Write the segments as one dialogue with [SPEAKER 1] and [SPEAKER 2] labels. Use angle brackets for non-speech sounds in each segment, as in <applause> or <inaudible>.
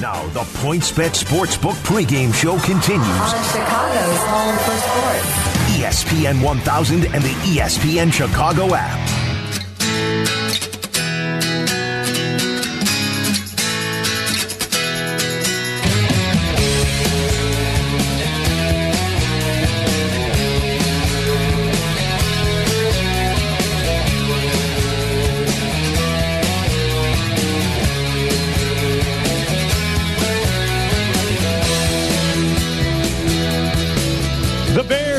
[SPEAKER 1] Now, the PointsBet Sportsbook pregame show continues
[SPEAKER 2] On Chicago's home for sports.
[SPEAKER 1] ESPN 1000 and the ESPN Chicago app.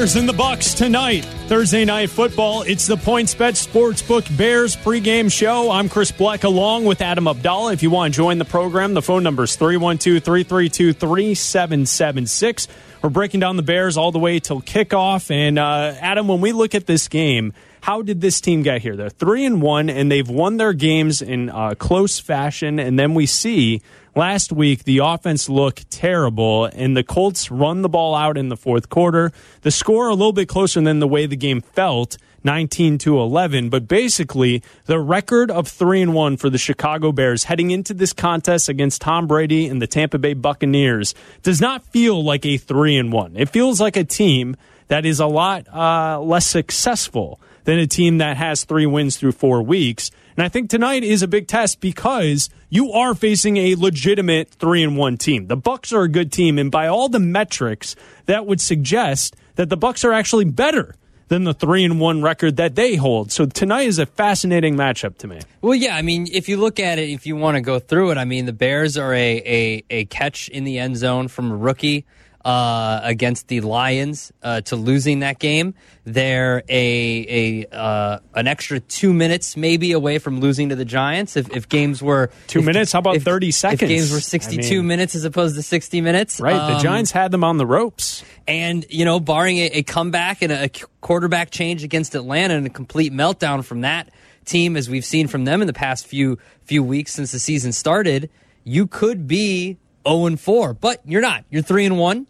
[SPEAKER 3] Bears and the Bucks tonight, Thursday night football. It's the PointsBet Sportsbook Bears pregame show. I'm Chris Bleck along with Adam Abdallah. If you want to join the program, the phone number is 312-332-3776. We're breaking down the Bears all the way till kickoff. And uh, Adam, when we look at this game, how did this team get here? They're three and one, and they've won their games in uh, close fashion. And then we see last week the offense look terrible, and the Colts run the ball out in the fourth quarter. The score a little bit closer than the way the game felt. 19 to 11 but basically the record of 3 and 1 for the Chicago Bears heading into this contest against Tom Brady and the Tampa Bay Buccaneers does not feel like a 3 and 1 it feels like a team that is a lot uh, less successful than a team that has three wins through four weeks. And I think tonight is a big test because you are facing a legitimate three and one team. The Bucks are a good team, and by all the metrics, that would suggest that the Bucks are actually better than the three and one record that they hold. So tonight is a fascinating matchup to me.
[SPEAKER 4] Well, yeah, I mean, if you look at it, if you want to go through it, I mean, the Bears are a, a, a catch in the end zone from a rookie uh, against the Lions uh, to losing that game. They're a, a uh, an extra two minutes maybe away from losing to the Giants. If, if games were
[SPEAKER 3] Two
[SPEAKER 4] if-
[SPEAKER 3] minutes? How about
[SPEAKER 4] if-
[SPEAKER 3] 30 seconds?
[SPEAKER 4] If games were
[SPEAKER 3] I
[SPEAKER 4] sixty-two
[SPEAKER 3] mean-
[SPEAKER 4] minutes as opposed to sixty minutes,
[SPEAKER 3] Right? the
[SPEAKER 4] Um,
[SPEAKER 3] Giants had them on the ropes.
[SPEAKER 4] and you know, barring a, a comeback and a, a quarterback change against Atlanta and a complete meltdown from that team, as we've seen from them in the past few few weeks since the season started, you could be zero and four, but you're not. You're three and one.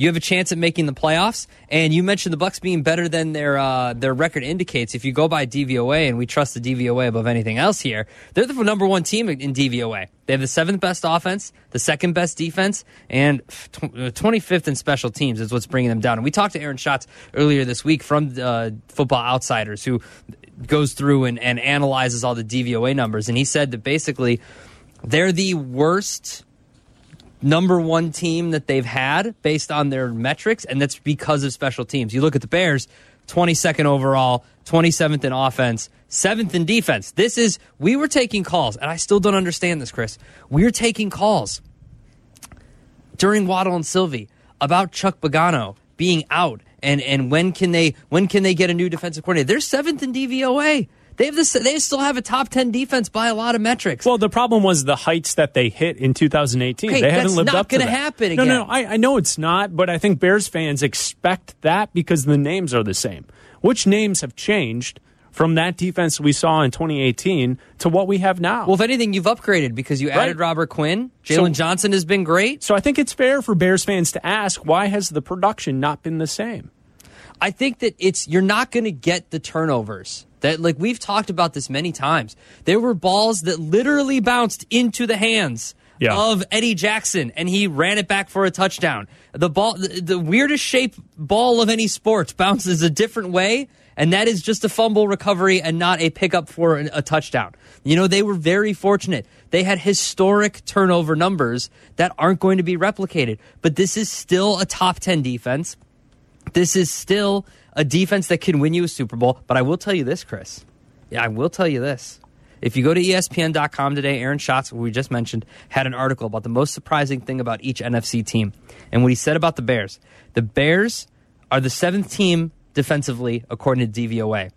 [SPEAKER 4] You have a chance at making the playoffs, and you mentioned the Bucks being better than their uh, their record indicates. If you go by DVOA, and we trust the DVOA above anything else here, they're the number one team in DVOA. They have the seventh best offense, the second best defense, and twenty fifth in special teams is what's bringing them down. And we talked to Aaron Schatz earlier this week from uh, Football Outsiders, who goes through and, and analyzes all the DVOA numbers, and he said that basically they're the worst number one team that they've had based on their metrics, and that's because of special teams. You look at the Bears, 22nd overall, 27th in offense, 7th in defense. This is, we were taking calls, and I still don't understand this, Chris. We're taking calls during Waddle and Silvy about Chuck Pagano being out and, and when can they when can they get a new defensive coordinator? They're seventh in DVOA. They have this. They still have a top ten defense by a lot of metrics.
[SPEAKER 3] Well, the problem was the heights that they hit in 2018.
[SPEAKER 4] Okay,
[SPEAKER 3] they haven't lived up to that.
[SPEAKER 4] happen
[SPEAKER 3] No, no, no. I, I know it's not, but I think Bears fans expect that because the names are the same. Which names have changed from that defense we saw in 2018 to what we have now?
[SPEAKER 4] Well, if anything, you've upgraded because you
[SPEAKER 3] Right.
[SPEAKER 4] added Robert Quinn.
[SPEAKER 3] So-
[SPEAKER 4] Jaylon Johnson has been great.
[SPEAKER 3] so I think it's fair for Bears fans to ask why has the production not been the same?
[SPEAKER 4] I think that it's you're not going to get the turnovers. That like we've talked about this many times. There were balls that literally bounced into the hands
[SPEAKER 3] Yeah.
[SPEAKER 4] of Eddie Jackson and he ran it back for a touchdown. The ball the, the weirdest shape ball of any sport bounces a different way and that is just a fumble recovery and not a pickup for a, a touchdown. You know, they were very fortunate. They had historic turnover numbers that aren't going to be replicated. But this is still a top 10 defense. This is still a defense that can win you a Super Bowl. But I will tell you this, Chris. Yeah, I will tell you this. If you go to ESPN.com today, Aaron Schatz, we just mentioned, had an article about the most surprising thing about each NFC team. And what he said about the Bears the Bears are the seventh team defensively, according to DVOA.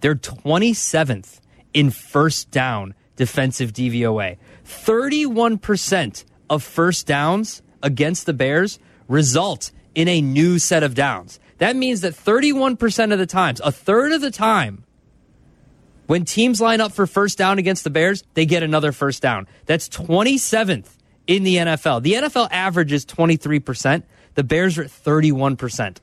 [SPEAKER 4] They're 27th in first down defensive DVOA. 31% of first downs against the Bears result in a new set of downs. That means that 31% of the times, a third of the time, when teams line up for first down against the Bears, they get another first down. That's 27th in the NFL. The NFL average is 23%. The Bears are at 31%.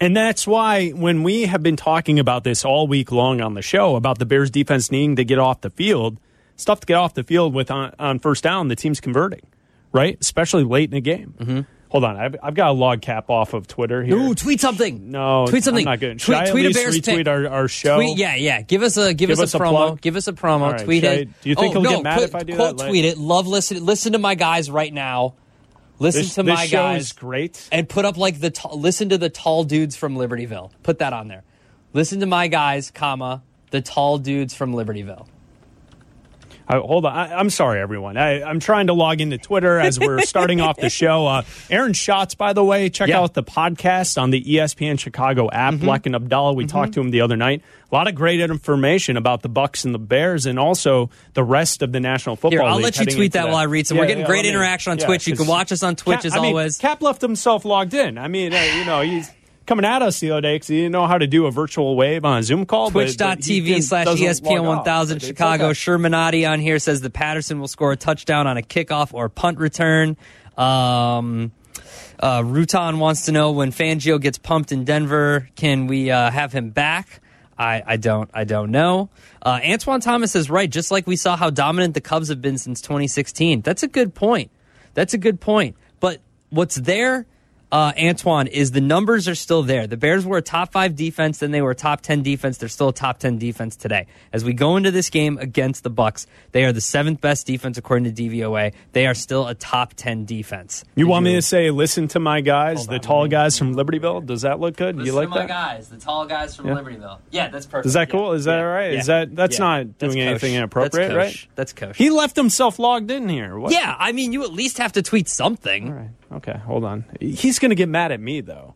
[SPEAKER 3] And that's why when we have been talking about this all week long on the show about the Bears defense needing to get off the field, stuff to get off the field with on, on first down, the team's converting. right? Especially late in the game. Mm-hmm. Hold on, I've, I've got a log cap off of Twitter here.
[SPEAKER 4] Ooh, tweet something.
[SPEAKER 3] No,
[SPEAKER 4] tweet something.
[SPEAKER 3] I'm not good.
[SPEAKER 4] Tweet, tweet a Bears
[SPEAKER 3] retweet
[SPEAKER 4] pick.
[SPEAKER 3] our, our show?
[SPEAKER 4] Tweet, yeah, yeah. Give us a give,
[SPEAKER 3] Give
[SPEAKER 4] us,
[SPEAKER 3] us
[SPEAKER 4] a promo.
[SPEAKER 3] plug?
[SPEAKER 4] Give us a promo.
[SPEAKER 3] Right,
[SPEAKER 4] tweet it.
[SPEAKER 3] I- do you think
[SPEAKER 4] oh,
[SPEAKER 3] he'll
[SPEAKER 4] no,
[SPEAKER 3] get mad
[SPEAKER 4] quote,
[SPEAKER 3] if I do
[SPEAKER 4] quote
[SPEAKER 3] that?
[SPEAKER 4] tweet it. Love listen. Listen to my guys right now. Listen
[SPEAKER 3] This,
[SPEAKER 4] to
[SPEAKER 3] this
[SPEAKER 4] my
[SPEAKER 3] show
[SPEAKER 4] guys
[SPEAKER 3] is great.
[SPEAKER 4] and put up like the t- listen to the tall dudes from Libertyville. Put that on there. Listen to my guys, comma the tall dudes from Libertyville.
[SPEAKER 3] Uh, hold on. I, I'm sorry, everyone. I, I'm trying to log into Twitter as we're starting off the show. Uh, Aaron Schatz, by the way, check
[SPEAKER 4] Yeah. Mm-hmm.
[SPEAKER 3] out the podcast on the ESPN Chicago app. Bleck and Abdallah, we talked to him the other night. A lot of great information about the Bucks and the Bears, and also the rest of the National Football
[SPEAKER 4] Here, I'll
[SPEAKER 3] League
[SPEAKER 4] let you tweet
[SPEAKER 3] into
[SPEAKER 4] that while I read some.
[SPEAKER 3] Yeah,
[SPEAKER 4] We're getting
[SPEAKER 3] yeah,
[SPEAKER 4] great interaction on Twitch. You can watch us on Twitch
[SPEAKER 3] Cap-
[SPEAKER 4] as
[SPEAKER 3] I mean,
[SPEAKER 4] always.
[SPEAKER 3] Cap left himself logged in. I mean, uh, you know, he's coming at us the other day because he didn't know how to do a virtual wave on a Zoom call.
[SPEAKER 4] Twitch.tv slash ESPN
[SPEAKER 3] log off,
[SPEAKER 4] 1000
[SPEAKER 3] but it's
[SPEAKER 4] Chicago.
[SPEAKER 3] okay.
[SPEAKER 4] Shermanati on here says the Patterson will score a touchdown on a kickoff or punt return. Um, uh, Rutan wants to know when Fangio gets pumped in Denver, can we uh, have him back? I, I don't I don't know. Uh, Antoine Thomas is right. Just like we saw how dominant the Cubs have been since 2016. That's a good point. That's a good point. But what's there uh, Antoine, is the numbers are still there. The Bears were a top five defense, then they were a top ten defense. They're still a top ten defense today. As we go into this game against the Bucks, they are the seventh best defense according to DVOA. They are still a top ten defense.
[SPEAKER 3] You
[SPEAKER 4] Did
[SPEAKER 3] want me to say, listen to my guys, the
[SPEAKER 4] on,
[SPEAKER 3] tall
[SPEAKER 4] me-
[SPEAKER 3] guys from Libertyville? Does that look good?
[SPEAKER 4] Listen
[SPEAKER 3] you like
[SPEAKER 4] to my
[SPEAKER 3] that?
[SPEAKER 4] guys, the tall guys from
[SPEAKER 3] Yeah.
[SPEAKER 4] Libertyville. Yeah, that's perfect.
[SPEAKER 3] Is that
[SPEAKER 4] Yeah.
[SPEAKER 3] cool? Is that
[SPEAKER 4] Yeah.
[SPEAKER 3] all right?
[SPEAKER 4] Yeah.
[SPEAKER 3] Is that that's
[SPEAKER 4] Yeah.
[SPEAKER 3] not
[SPEAKER 4] That's
[SPEAKER 3] doing anything inappropriate,
[SPEAKER 4] That's
[SPEAKER 3] right?
[SPEAKER 4] That's kosher.
[SPEAKER 3] He left himself logged in here. What?
[SPEAKER 4] yeah, I mean, you at least have to tweet something.
[SPEAKER 3] All right. Okay, hold on. He's going to get mad at me though.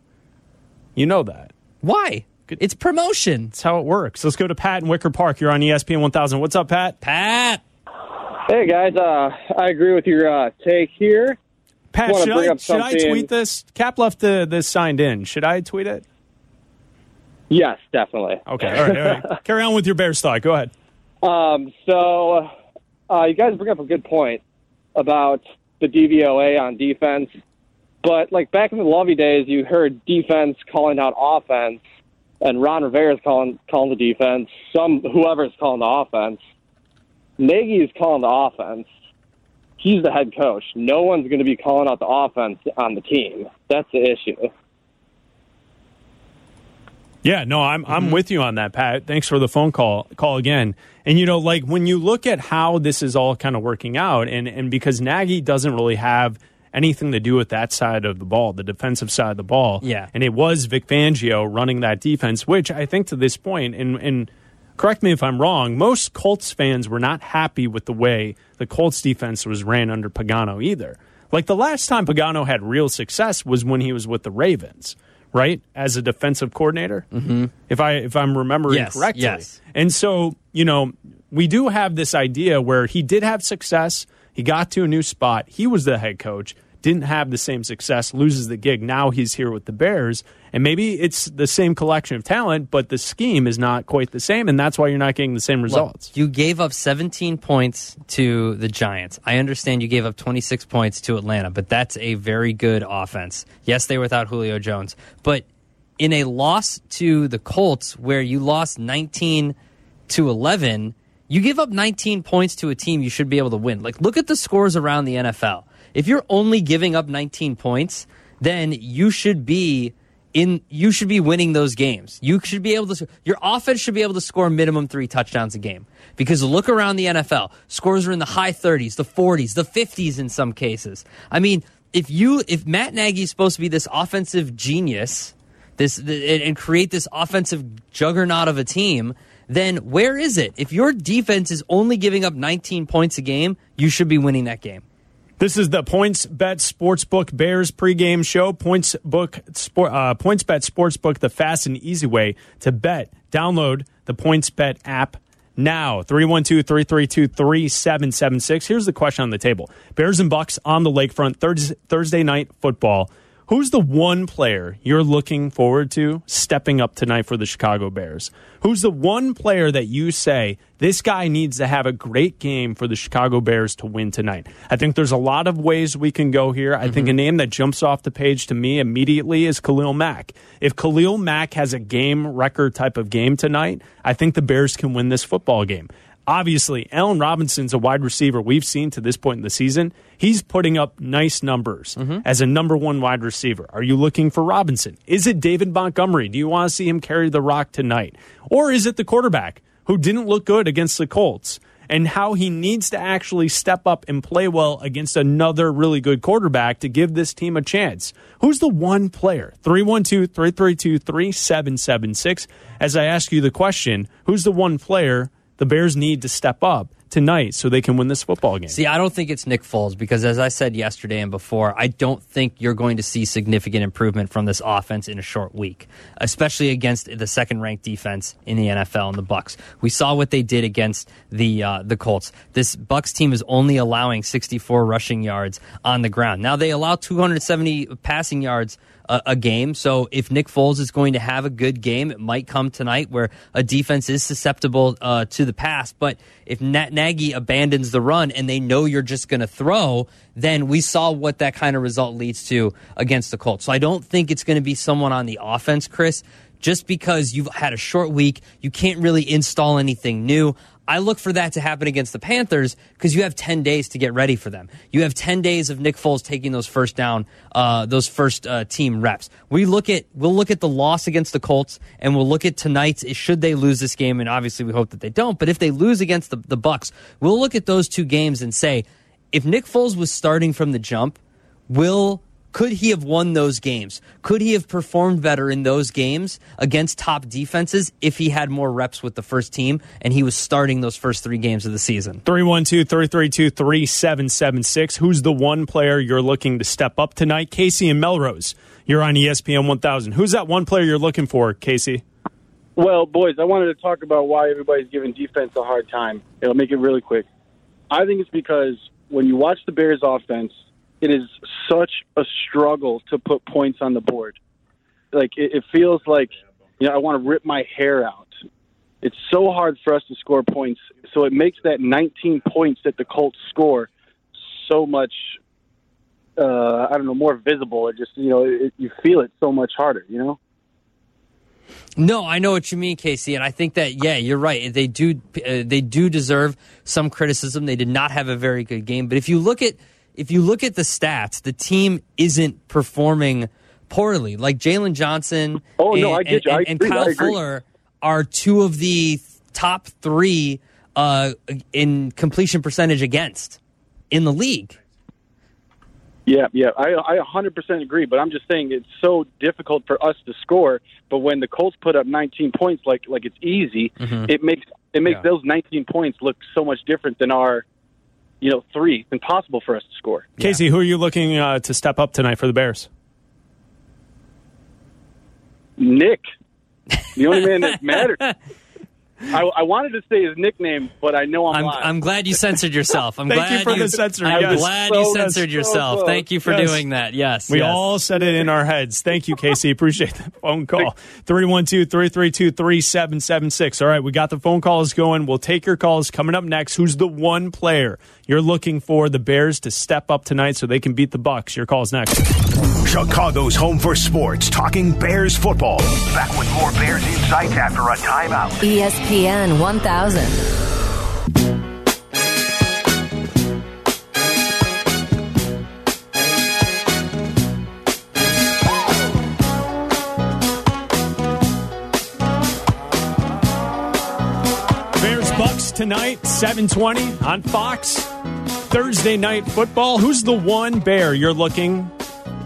[SPEAKER 3] You know that.
[SPEAKER 4] Why? It's promotion.
[SPEAKER 3] That's how it works. Let's go to Pat in Wicker Park. You're on ESPN 1000. What's up, Pat?
[SPEAKER 4] Pat.
[SPEAKER 5] Hey guys, uh, I agree with your uh, take here.
[SPEAKER 3] Pat,
[SPEAKER 5] wanna
[SPEAKER 3] should
[SPEAKER 5] bring
[SPEAKER 3] I,
[SPEAKER 5] up
[SPEAKER 3] should I tweet this? Cap left the, this signed in. Should I tweet it?
[SPEAKER 5] Yes, definitely.
[SPEAKER 3] Okay. All right. All right. <laughs> Carry on with your Bears thought. Go ahead.
[SPEAKER 5] Um, so uh, you guys bring up a good point about the DVOA on defense, but like back in the Lovie days, you heard defense calling out offense, and Ron Rivera's calling calling the defense. Some whoever's calling the offense. Nagy is calling the offense. He's the head coach. No one's going to be calling out the offense on the team. That's the issue.
[SPEAKER 3] Yeah, no, I'm I'm mm-hmm. with you on that, Pat. Thanks for the phone call call again. And you know, like when you look at how this is all kind of working out, and and because Nagy doesn't really have anything to do with that side of the ball, the defensive side of the ball.
[SPEAKER 4] Yeah.
[SPEAKER 3] And it was Vic Fangio running that defense, which I think to this point, and and correct me if I'm wrong, most Colts fans were not happy with the way the Colts defense was ran under Pagano either. Like the last time Pagano had real success was when he was with the Ravens, right? As a defensive coordinator. Mm-hmm. If I if I'm remembering
[SPEAKER 4] Yes,
[SPEAKER 3] correctly.
[SPEAKER 4] yes.
[SPEAKER 3] And so, you know, we do have this idea where he did have success. He got to a new spot. He was the head coach, didn't have the same success, loses the gig. Now he's here with the Bears. And maybe it's the same collection of talent, but the scheme is not quite the same. And that's why you're not getting the same results.
[SPEAKER 4] Look, you gave up 17 points to the Giants. I understand you gave up 26 points to Atlanta, but that's a very good offense. Yes, they were without Julio Jones, but in a loss to the Colts where you lost 19 to 11, you give up 19 points to a team you should be able to win. Like look at the scores around the NFL. If you're only giving up 19 points, then you should be in you should be winning those games. You should be able to your offense should be able to score minimum 3 touchdowns a game. Because look around the NFL, scores are in the high 30s, the 40s, the 50s in some cases. I mean, if you if Matt Nagy is supposed to be this offensive genius, this and create this offensive juggernaut of a team, then where is it? If your defense is only giving up 19 points a game, you should be winning that game.
[SPEAKER 3] This is the Points Bet Sportsbook Bears pregame show. Points book sport, uh, Points Bet Sportsbook, the fast and easy way to bet. Download the Points Bet app now. 312-332-3776. Here's the question on the table. Bears and Bucks on the lakefront Thursday night football. Who's the one player you're looking forward to stepping up tonight for the Chicago Bears? Who's the one player that you say this guy needs to have a great game for the Chicago Bears to win tonight? I think there's a lot of ways we can go here. I think mm-hmm. a name that jumps off the page to me immediately is Khalil Mack. If Khalil Mack has a game record type of game tonight, I think the Bears can win this football game. Obviously, Allen Robinson's a wide receiver we've seen to this point in the season. He's putting up nice numbers mm-hmm. as a number one wide receiver. Are you looking for Robinson? Is it David Montgomery? Do you want to see him carry the rock tonight? Or is it the quarterback who didn't look good against the Colts? and how he needs to actually step up and play well against another really good quarterback to give this team a chance. Who's the one player? 312 332 3776. As I ask you the question, who's the one player the Bears need to step up tonight so they can win this football game?
[SPEAKER 4] See, I don't think it's Nick Foles because, as I said yesterday and before, I don't think you're going to see significant improvement from this offense in a short week, especially against the second-ranked defense in the NFL and the Bucks. We saw what they did against the uh, the Colts. This Bucks team is only allowing 64 rushing yards on the ground. Now they allow 270 passing yards a, a, game. So if Nick Foles is going to have a good game, it might come tonight where a defense is susceptible uh, to the pass. But if Nat Nagy abandons the run and they know you're just going to throw, then we saw what that kind of result leads to against the Colts. So I don't think it's going to be someone on the offense, Chris. Just because you've had a short week, you can't really install anything new. I look for that to happen against the Panthers because you have 10 days to get ready for them. You have 10 days of Nick Foles taking those first down, uh, those first uh, team reps. We look at, we'll look at the loss against the Colts and we'll look at tonight's, should they lose this game, and obviously we hope that they don't, but if they lose against the, the Bucks, we'll look at those two games and say, if Nick Foles was starting from the jump, will could he have won those games? Could he have performed better in those games against top defenses if he had more reps with the first team and he was starting those first three games of the season?
[SPEAKER 3] 312 332 3776. Who's the one player you're looking to step up tonight? Casey and Melrose, you're on ESPN 1000. Who's that one player you're looking for, Casey?
[SPEAKER 6] Well, boys, I wanted to talk about why everybody's giving defense a hard time. It'll make it really quick. I think it's because when you watch the Bears offense, it is such a struggle to put points on the board. Like it, it feels like you know I want to rip my hair out. It's so hard for us to score points, so it makes that 19 points that the Colts score so much. Uh, I don't know, more visible. It just you know it, you feel it so much harder. You know.
[SPEAKER 4] No, I know what you mean, Casey, and I think that yeah, you're right. They do uh, they do deserve some criticism. They did not have a very good game, but if you look at if you look at the stats, the team isn't performing poorly. Like Jaylon Johnson
[SPEAKER 6] oh,
[SPEAKER 4] and,
[SPEAKER 6] no, I get you.
[SPEAKER 4] and, and. Kyle. Fuller are two of the top three uh, in completion percentage against in the league.
[SPEAKER 6] Yeah, yeah, I I 100% agree, but I'm just saying it's so difficult for us to score. But when the Colts put up 19 points, like like it's easy, it makes it makes
[SPEAKER 3] Yeah.
[SPEAKER 6] those 19 points look so much different than our, you know, three. It's impossible for us to score.
[SPEAKER 3] Casey, who are you looking uh, to step up tonight for the Bears?
[SPEAKER 6] Nick, the only man that <laughs> matters. I, I wanted to say his nickname, but I know I'm,
[SPEAKER 4] I'm,
[SPEAKER 6] lying.
[SPEAKER 4] I'm glad you censored yourself. I'm <laughs>
[SPEAKER 3] Thank
[SPEAKER 4] glad
[SPEAKER 3] you for the censor,
[SPEAKER 4] I'm
[SPEAKER 3] yes.
[SPEAKER 4] glad
[SPEAKER 6] So-
[SPEAKER 4] you censored
[SPEAKER 6] so
[SPEAKER 4] yourself.
[SPEAKER 6] close.
[SPEAKER 4] Thank you for
[SPEAKER 3] Yes.
[SPEAKER 4] doing that. Yes,
[SPEAKER 3] We
[SPEAKER 4] yes.
[SPEAKER 3] all said it in our heads. Thank you, Casey. Appreciate the phone call. 312 332 3776. All right, we got the phone calls going. We'll take your calls coming up next. Who's the one player you're looking for the Bears to step up tonight so they can beat the Bucks? Your call's next.
[SPEAKER 1] Chicago's home for sports, talking Bears football. Back with more Bears insights after a timeout.
[SPEAKER 2] ESPN 1000.
[SPEAKER 3] Bears Bucks tonight, 720 on Fox. Thursday night football. Who's the one Bear you're looking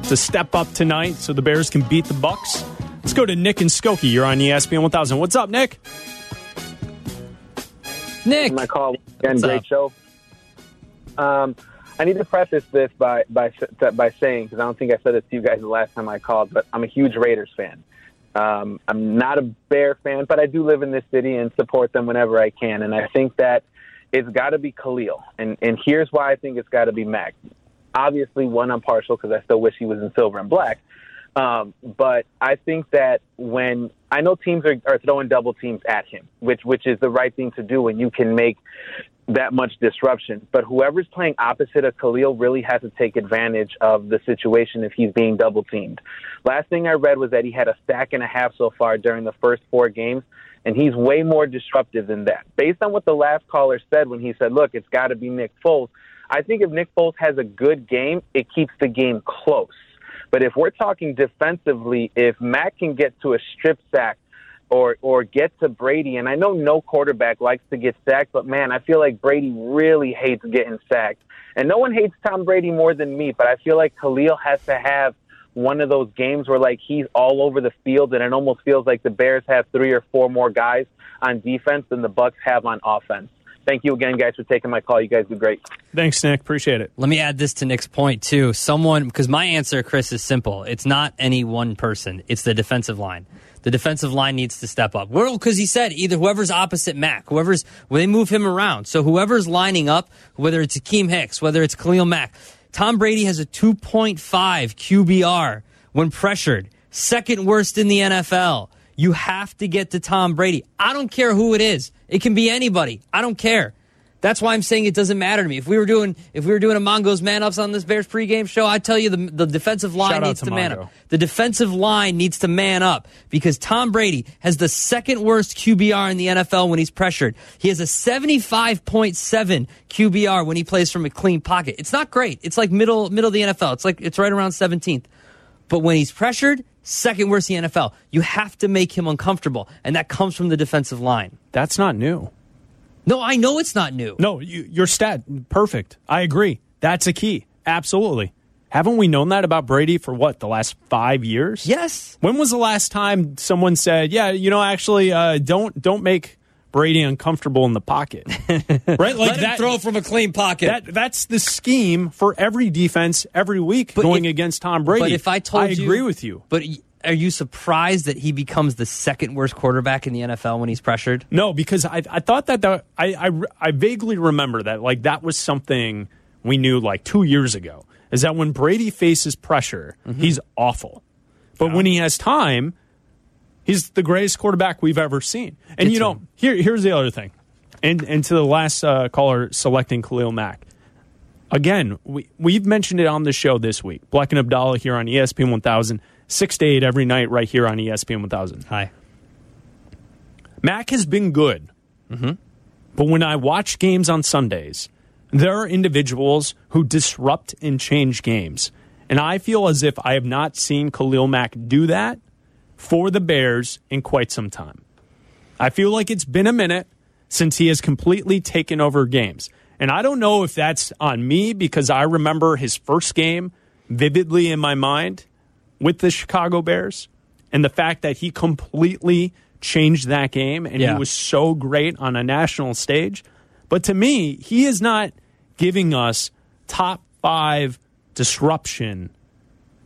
[SPEAKER 3] to step up tonight so the Bears can beat the Bucks? Let's go to Nick and Skokie. You're on ESPN 1000. What's up, Nick?
[SPEAKER 4] Nick.
[SPEAKER 7] my call again. Great
[SPEAKER 4] up?
[SPEAKER 7] show. Um, I need to preface this by by by saying because I don't think I said it to you guys the last time I called, but I'm a huge Raiders fan. Um, I'm not a Bear fan, but I do live in this city and support them whenever I can. And I think that it's got to be Khalil, and and here's why I think it's got to be Mack. Obviously, one I'm partial because I still wish he was in silver and black. Um, but I think that when I know teams are, are throwing double teams at him, which which is the right thing to do when you can make that much disruption. But whoever's playing opposite of Khalil really has to take advantage of the situation if he's being double teamed. Last thing I read was that he had a stack and a half so far during the first four games, and he's way more disruptive than that. Based on what the last caller said when he said, "Look, it's got to be Nick Foles," I think if Nick Foles has a good game, it keeps the game close. But if we're talking defensively, if Matt can get to a strip sack or or get to Brady, and I know no quarterback likes to get sacked, but man, I feel like Brady really hates getting sacked. And no one hates Tom Brady more than me, but I feel like Khalil has to have one of those games where like he's all over the field and it almost feels like the Bears have three or four more guys on defense than the Bucks have on offense. Thank you again, guys, for taking my call. You guys do great.
[SPEAKER 3] Thanks, Nick. Appreciate it.
[SPEAKER 4] Let me add this to Nick's point too. Someone because my answer, Chris, is simple. It's not any one person. It's the defensive line. The defensive line needs to step up. Well, because he said either whoever's opposite Mack, whoever's well, they move him around. So whoever's lining up, whether it's Akiem Hicks, whether it's Khalil Mack, Tom Brady has a 2.5 QBR when pressured, second worst in the NFL. You have to get to Tom Brady. I don't care who it is. It can be anybody. I don't care. That's why I'm saying it doesn't matter to me. If we were doing if we were doing a Mongo's man ups on this Bears pregame show, I'd tell you the the defensive line
[SPEAKER 3] Shout
[SPEAKER 4] needs
[SPEAKER 3] to
[SPEAKER 4] to man up. The defensive line needs to man up because Tom Brady has the second worst QBR in the NFL when he's pressured. He has a 75.7 QBR when he plays from a clean pocket. It's not great. It's like middle middle of the NFL. It's like it's right around 17th. But when he's pressured, second worst in the NFL. You have to make him uncomfortable, and that comes from the defensive line.
[SPEAKER 3] That's not new.
[SPEAKER 4] No, I know it's not new.
[SPEAKER 3] No, you, your stat perfect. I agree. That's a key. Absolutely. Haven't we known that about Brady for what the last five years?
[SPEAKER 4] Yes.
[SPEAKER 3] When was the last time someone said, "Yeah, you know, actually, uh, don't don't make Brady uncomfortable in the pocket"? <laughs> right? Like
[SPEAKER 4] Let him throw from a clean pocket.
[SPEAKER 3] That that's the scheme for every defense every week
[SPEAKER 4] But
[SPEAKER 3] going
[SPEAKER 4] if-
[SPEAKER 3] against Tom Brady.
[SPEAKER 4] But if I told
[SPEAKER 3] I
[SPEAKER 4] you,
[SPEAKER 3] agree with you.
[SPEAKER 4] But are you surprised that he becomes the second worst quarterback in the NFL when he's pressured?
[SPEAKER 3] No, because I, I thought that the, I, I, I vaguely remember that like that was something we knew like two years ago. Is that when Brady faces pressure,
[SPEAKER 4] Mm-hmm.
[SPEAKER 3] he's awful, but when he has time, he's the greatest quarterback we've ever seen. And
[SPEAKER 4] Get
[SPEAKER 3] you know,
[SPEAKER 4] him.
[SPEAKER 3] here here's the other thing, and and to the last uh, caller selecting Khalil Mack. Again, we we've mentioned it on the show this week. Bleck and Abdallah here on ESPN 1000, six to eight every night right here on ESPN 1000.
[SPEAKER 4] Hi.
[SPEAKER 3] Mack has been good. But when I watch games on Sundays, there are individuals who disrupt and change games. And I feel as if I have not seen Khalil Mack do that for the Bears in quite some time. I feel like it's been a minute since he has completely taken over games. And I don't know if that's on me because I remember his first game vividly in my mind with the Chicago Bears and the fact that he completely changed that game and
[SPEAKER 4] Yeah.
[SPEAKER 3] he was so great on a national stage. But to me, he is not giving us top five disruption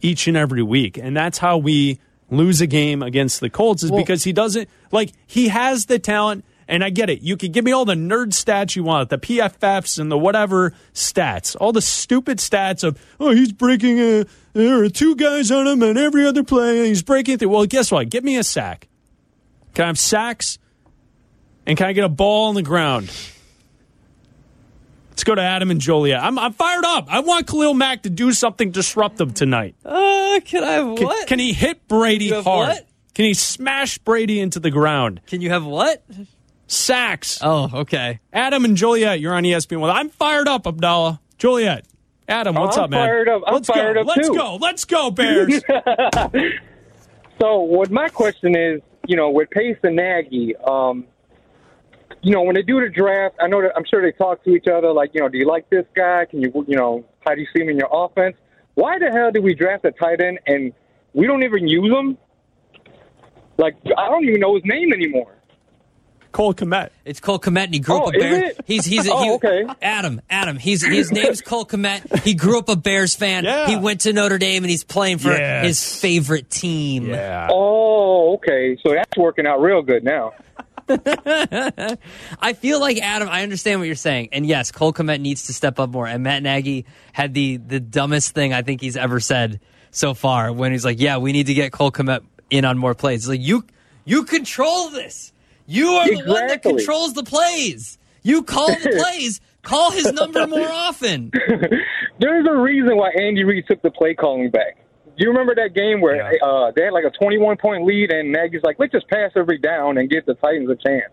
[SPEAKER 3] each and every week. And that's how we lose a game against the Colts is
[SPEAKER 4] Well-
[SPEAKER 3] because he doesn't like he has the talent and I get it. You can give me all the nerd stats you want, the PFFs and the whatever stats, all the stupid stats of oh he's breaking a there are two guys on him and every other play and he's breaking through. Well, guess what? Give me a sack. Can I have sacks? And can I get a ball on the ground? Let's go to Adam and Joliet. I'm, I'm fired up. I want Khalil Mack to do something disruptive tonight.
[SPEAKER 4] Uh, can I have
[SPEAKER 3] Can,
[SPEAKER 4] what?
[SPEAKER 3] can he hit Brady
[SPEAKER 4] You have
[SPEAKER 3] hard?
[SPEAKER 4] what?
[SPEAKER 3] Can he smash Brady into the ground?
[SPEAKER 4] Can you have what?
[SPEAKER 3] Sacks.
[SPEAKER 4] Oh, okay.
[SPEAKER 3] Adam and Joliet, you're on ESPN. Well, I'm fired up, Abdallah. Joliet. Adam, what's
[SPEAKER 5] I'm
[SPEAKER 3] up, man?
[SPEAKER 5] fired up. I'm
[SPEAKER 3] Let's
[SPEAKER 5] fired
[SPEAKER 3] go.
[SPEAKER 5] up,
[SPEAKER 3] Let's
[SPEAKER 5] too.
[SPEAKER 3] go. Let's go, Bears. <laughs>
[SPEAKER 5] So, what my question is, you know, with Pace and Nagy, um, you know, when they do the draft, I know that I'm sure they talk to each other, like, you know, do you like this guy? Can you, you know, how do you see him in your offense? Why the hell did we draft a tight end and we don't even use him? Like, I don't even know his name anymore.
[SPEAKER 3] Cole Kmet.
[SPEAKER 4] It's Cole Kmet, and he grew
[SPEAKER 5] Oh,
[SPEAKER 4] up a
[SPEAKER 5] is
[SPEAKER 4] Bears.
[SPEAKER 5] it?
[SPEAKER 4] He's he's a, <laughs>
[SPEAKER 5] Oh, okay.
[SPEAKER 4] Adam Adam. He's his name's Cole Kmet. He grew up a Bears fan.
[SPEAKER 3] Yeah.
[SPEAKER 4] He went to Notre Dame, and he's playing for
[SPEAKER 3] Yes.
[SPEAKER 4] his favorite team.
[SPEAKER 3] Yeah.
[SPEAKER 5] Oh, okay. So that's working out real good now. <laughs>
[SPEAKER 4] I feel like Adam. I understand what you're saying, and yes, Cole Kmet needs to step up more. And Matt Nagy had the the dumbest thing I think he's ever said so far when he's like, "Yeah, we need to get Cole Kmet in on more plays." It's like you you control this. You are the one that controls the plays. You call the <laughs> plays. Call his number more often. <laughs>
[SPEAKER 5] There's a reason why Andy Reid took the play calling back.
[SPEAKER 6] Do you remember that game where uh, they had like a 21 point lead and Nagy's like, let's just pass every down and give the Titans a chance?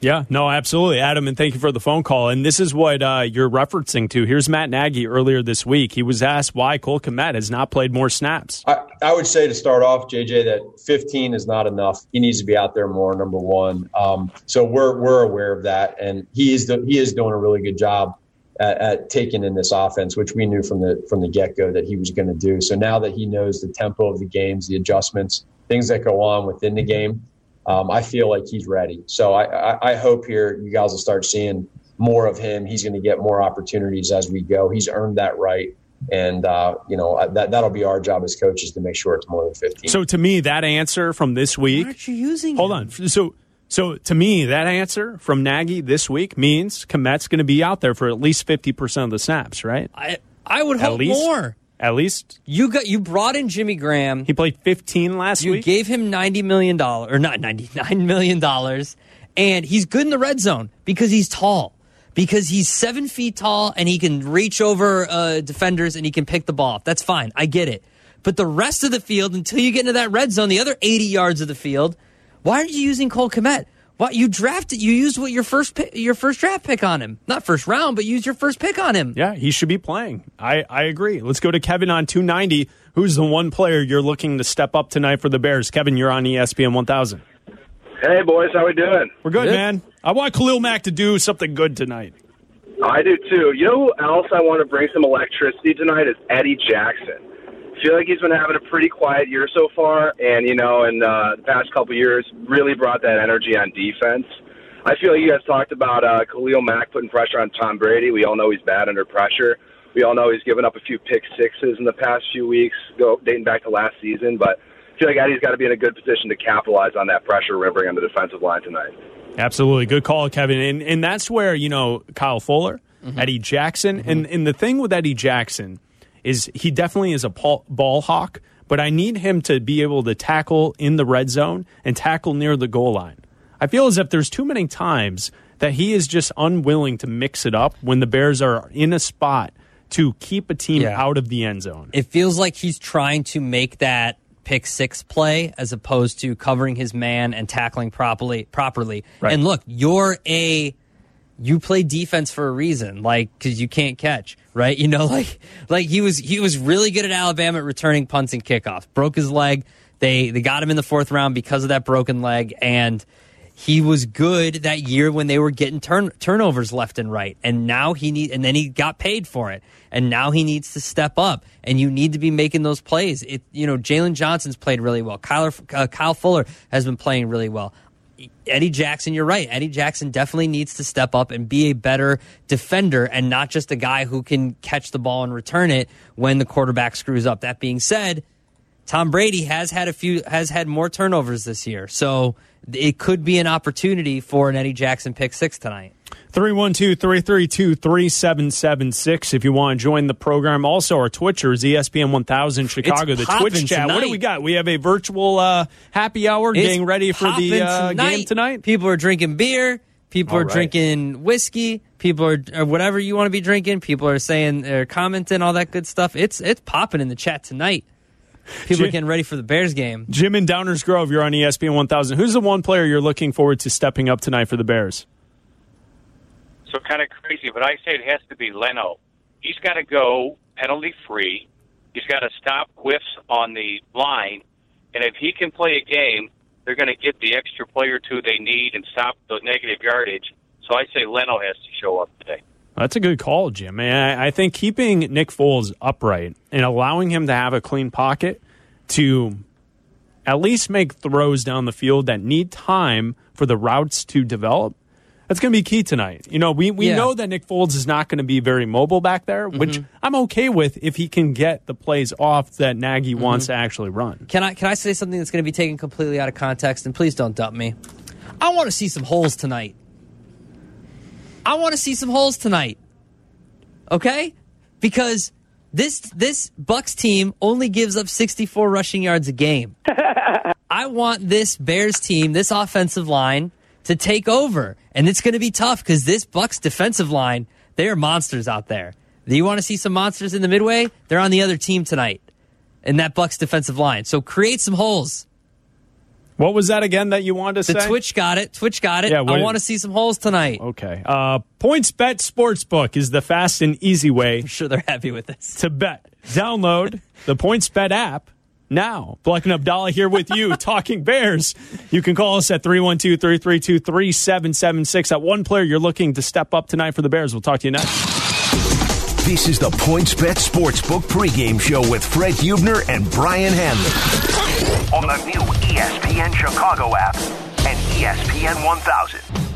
[SPEAKER 3] Yeah, no, absolutely, Adam, and thank you for the phone call. And this is what uh, you're referencing to. Here's Matt Nagy earlier this week. He was asked why Cole Kmet has not played more snaps.
[SPEAKER 8] I, I would say to start off, JJ, that 15 is not enough. He needs to be out there more. Number one, um, so we're we're aware of that, and he is the, he is doing a really good job at, at taking in this offense, which we knew from the from the get go that he was going to do. So now that he knows the tempo of the games, the adjustments, things that go on within the game um, I feel like he's ready. So I, I, I, hope here you guys will start seeing more of him. He's going to get more opportunities as we go. He's earned that right. And, uh, you know, that, that'll be our job as coaches to make sure it's more than 15.
[SPEAKER 3] So to me, that answer from this week.
[SPEAKER 4] Why aren't you using
[SPEAKER 3] Hold
[SPEAKER 4] him?
[SPEAKER 3] on. So, so to me, that answer from Nagy this week means Kmet's going to be out there for at least 50% of the snaps, right?
[SPEAKER 4] I, I would
[SPEAKER 3] At
[SPEAKER 4] hope
[SPEAKER 3] least?
[SPEAKER 4] more.
[SPEAKER 3] At least
[SPEAKER 4] You got you brought in Jimmy Graham.
[SPEAKER 3] he played 15 last
[SPEAKER 4] You
[SPEAKER 3] week.
[SPEAKER 4] You gave him ninety million dollars, or not ninety <laughs> nine million dollars, and he's good in the red zone because he's tall, because he's seven feet tall and he can reach over uh, defenders and he can pick the ball. off. That's fine, I get it. But the rest of the field, until you get into that red zone, the other eighty yards of the field, why aren't you using Cole Kmet? What you drafted? You used what your first pick, your first draft pick on him, not first round, but use your first pick on him.
[SPEAKER 3] yeah, he should be playing. I, I agree. Let's go to Kevin on 290. Who's the one player you're looking to step up tonight for the Bears? Kevin, you're on ESPN 1000.
[SPEAKER 9] Hey, boys, how we doing?
[SPEAKER 3] We're good,
[SPEAKER 4] Good.
[SPEAKER 3] man. I want Khalil Mack to do something good tonight.
[SPEAKER 9] I do too. You know who else I want to bring some electricity tonight is Eddie Jackson. I feel like he's been having a pretty quiet year so far, and you know, in uh, the past couple years, really brought that energy on defense. I feel like you guys talked about uh, Khalil Mack putting pressure on Tom Brady. We all know he's bad under pressure. We all know he's given up a few pick sixes in the past few weeks, go dating back to last season. But I feel like Eddie's got to be in a good position to capitalize on that pressure we're going to bring on the defensive line tonight.
[SPEAKER 3] Absolutely. Good call, Kevin. And and that's where, you know, Kyle Fuller, Eddie Jackson. And, and the thing with Eddie Jackson is he definitely is a ball, hawk, but I need him to be able to tackle in the red zone and tackle near the goal line. I feel as if there's too many times that he is just unwilling to mix it up when the Bears are in a spot to keep a team
[SPEAKER 4] Yeah.
[SPEAKER 3] out of the end zone.
[SPEAKER 4] it feels like he's trying to make that pick six play as opposed to covering his man and tackling properly properly.
[SPEAKER 3] Right.
[SPEAKER 4] And look, you're a you play defense for a reason, like because you can't catch, right? <laughs> You know, like like he was he was really good at Alabama at returning punts and kickoffs. Broke his leg. They they got him in the fourth round because of that broken leg, and he was good that year when they were getting turn, turnovers left and right. And now he need and then he got paid for it. And now he needs to step up. And you need to be making those plays. It you know Jaylon Johnson's played really well. Kyler, uh, Kyle Fuller has been playing really well. Eddie Jackson, you're right. Eddie Jackson definitely needs to step up and be a better defender and not just a guy who can catch the ball and return it when the quarterback screws up. That being said, Tom Brady has had a few has had more turnovers this year. So it could be an opportunity for an Eddie Jackson pick 6 tonight.
[SPEAKER 3] 312 332 3776 if you want to join the program. Also, our Twitcher is E ESPN 1000 Chicago, the
[SPEAKER 4] poppin'
[SPEAKER 3] Twitch chat. What do
[SPEAKER 4] tonight.
[SPEAKER 3] we got? We have a virtual uh, happy hour
[SPEAKER 4] It's
[SPEAKER 3] getting ready for the uh, game tonight.
[SPEAKER 4] People are drinking beer. People
[SPEAKER 3] All
[SPEAKER 4] are
[SPEAKER 3] right.
[SPEAKER 4] drinking whiskey. People are or whatever you want to be drinking. People are saying or commenting all that good stuff. It's it's popping in the chat tonight. People are getting ready for the Bears game.
[SPEAKER 3] Jim in Downers Grove, you're on ESPN 1000. Who's the one player you're looking forward to stepping up tonight for the Bears?
[SPEAKER 10] So kind of crazy, but I say it has to be Leno. He's got to go penalty free. He's got to stop whiffs on the line, and if he can play a game, they're going to get the extra player or two they need and stop the negative yardage. So I say Leno has to show up today.
[SPEAKER 3] That's a good call, Jim. I think keeping Nick Foles upright and allowing him to have a clean pocket to at least make throws down the field that need time for the routes to develop. That's going to be key tonight. You know, we, we
[SPEAKER 4] Yeah.
[SPEAKER 3] know that Nick Foles is not going to be very mobile back there, mm-hmm. which I'm okay with if he can get the plays off that Nagy mm-hmm. wants to actually run.
[SPEAKER 4] Can I can I say something that's going to be taken completely out of context? And please don't dump me. I want to see some holes tonight. I want to see some holes tonight. Okay, because this this Bucks team only gives up 64 rushing yards a game. <laughs> I want this Bears team, this offensive line, to take over, and it's going to be tough because this Bucks defensive line, they are monsters out there. Do you want to see some monsters in the midway? They're on the other team tonight. in that Bucks defensive line. So create some holes.
[SPEAKER 3] What was that again that you wanted to
[SPEAKER 4] The
[SPEAKER 3] say?
[SPEAKER 4] Twitch got it. Twitch got it.
[SPEAKER 3] Yeah,
[SPEAKER 4] I want to see some holes tonight.
[SPEAKER 3] Okay. Uh, PointsBet Sportsbook is the fast and easy way <laughs>
[SPEAKER 4] I'm sure they're happy with this.
[SPEAKER 3] to bet. Download the <laughs> PointsBet app now. Bleck and Abdallah here with you, <laughs> talking Bears. You can call us at 312 332 3776. At one player you're looking to step up tonight for the Bears. We'll talk to you next.
[SPEAKER 1] This is the PointsBet Sportsbook pregame show with Fred Hubner and Brian Hanley on the new ESPN Chicago app and ESPN 1000.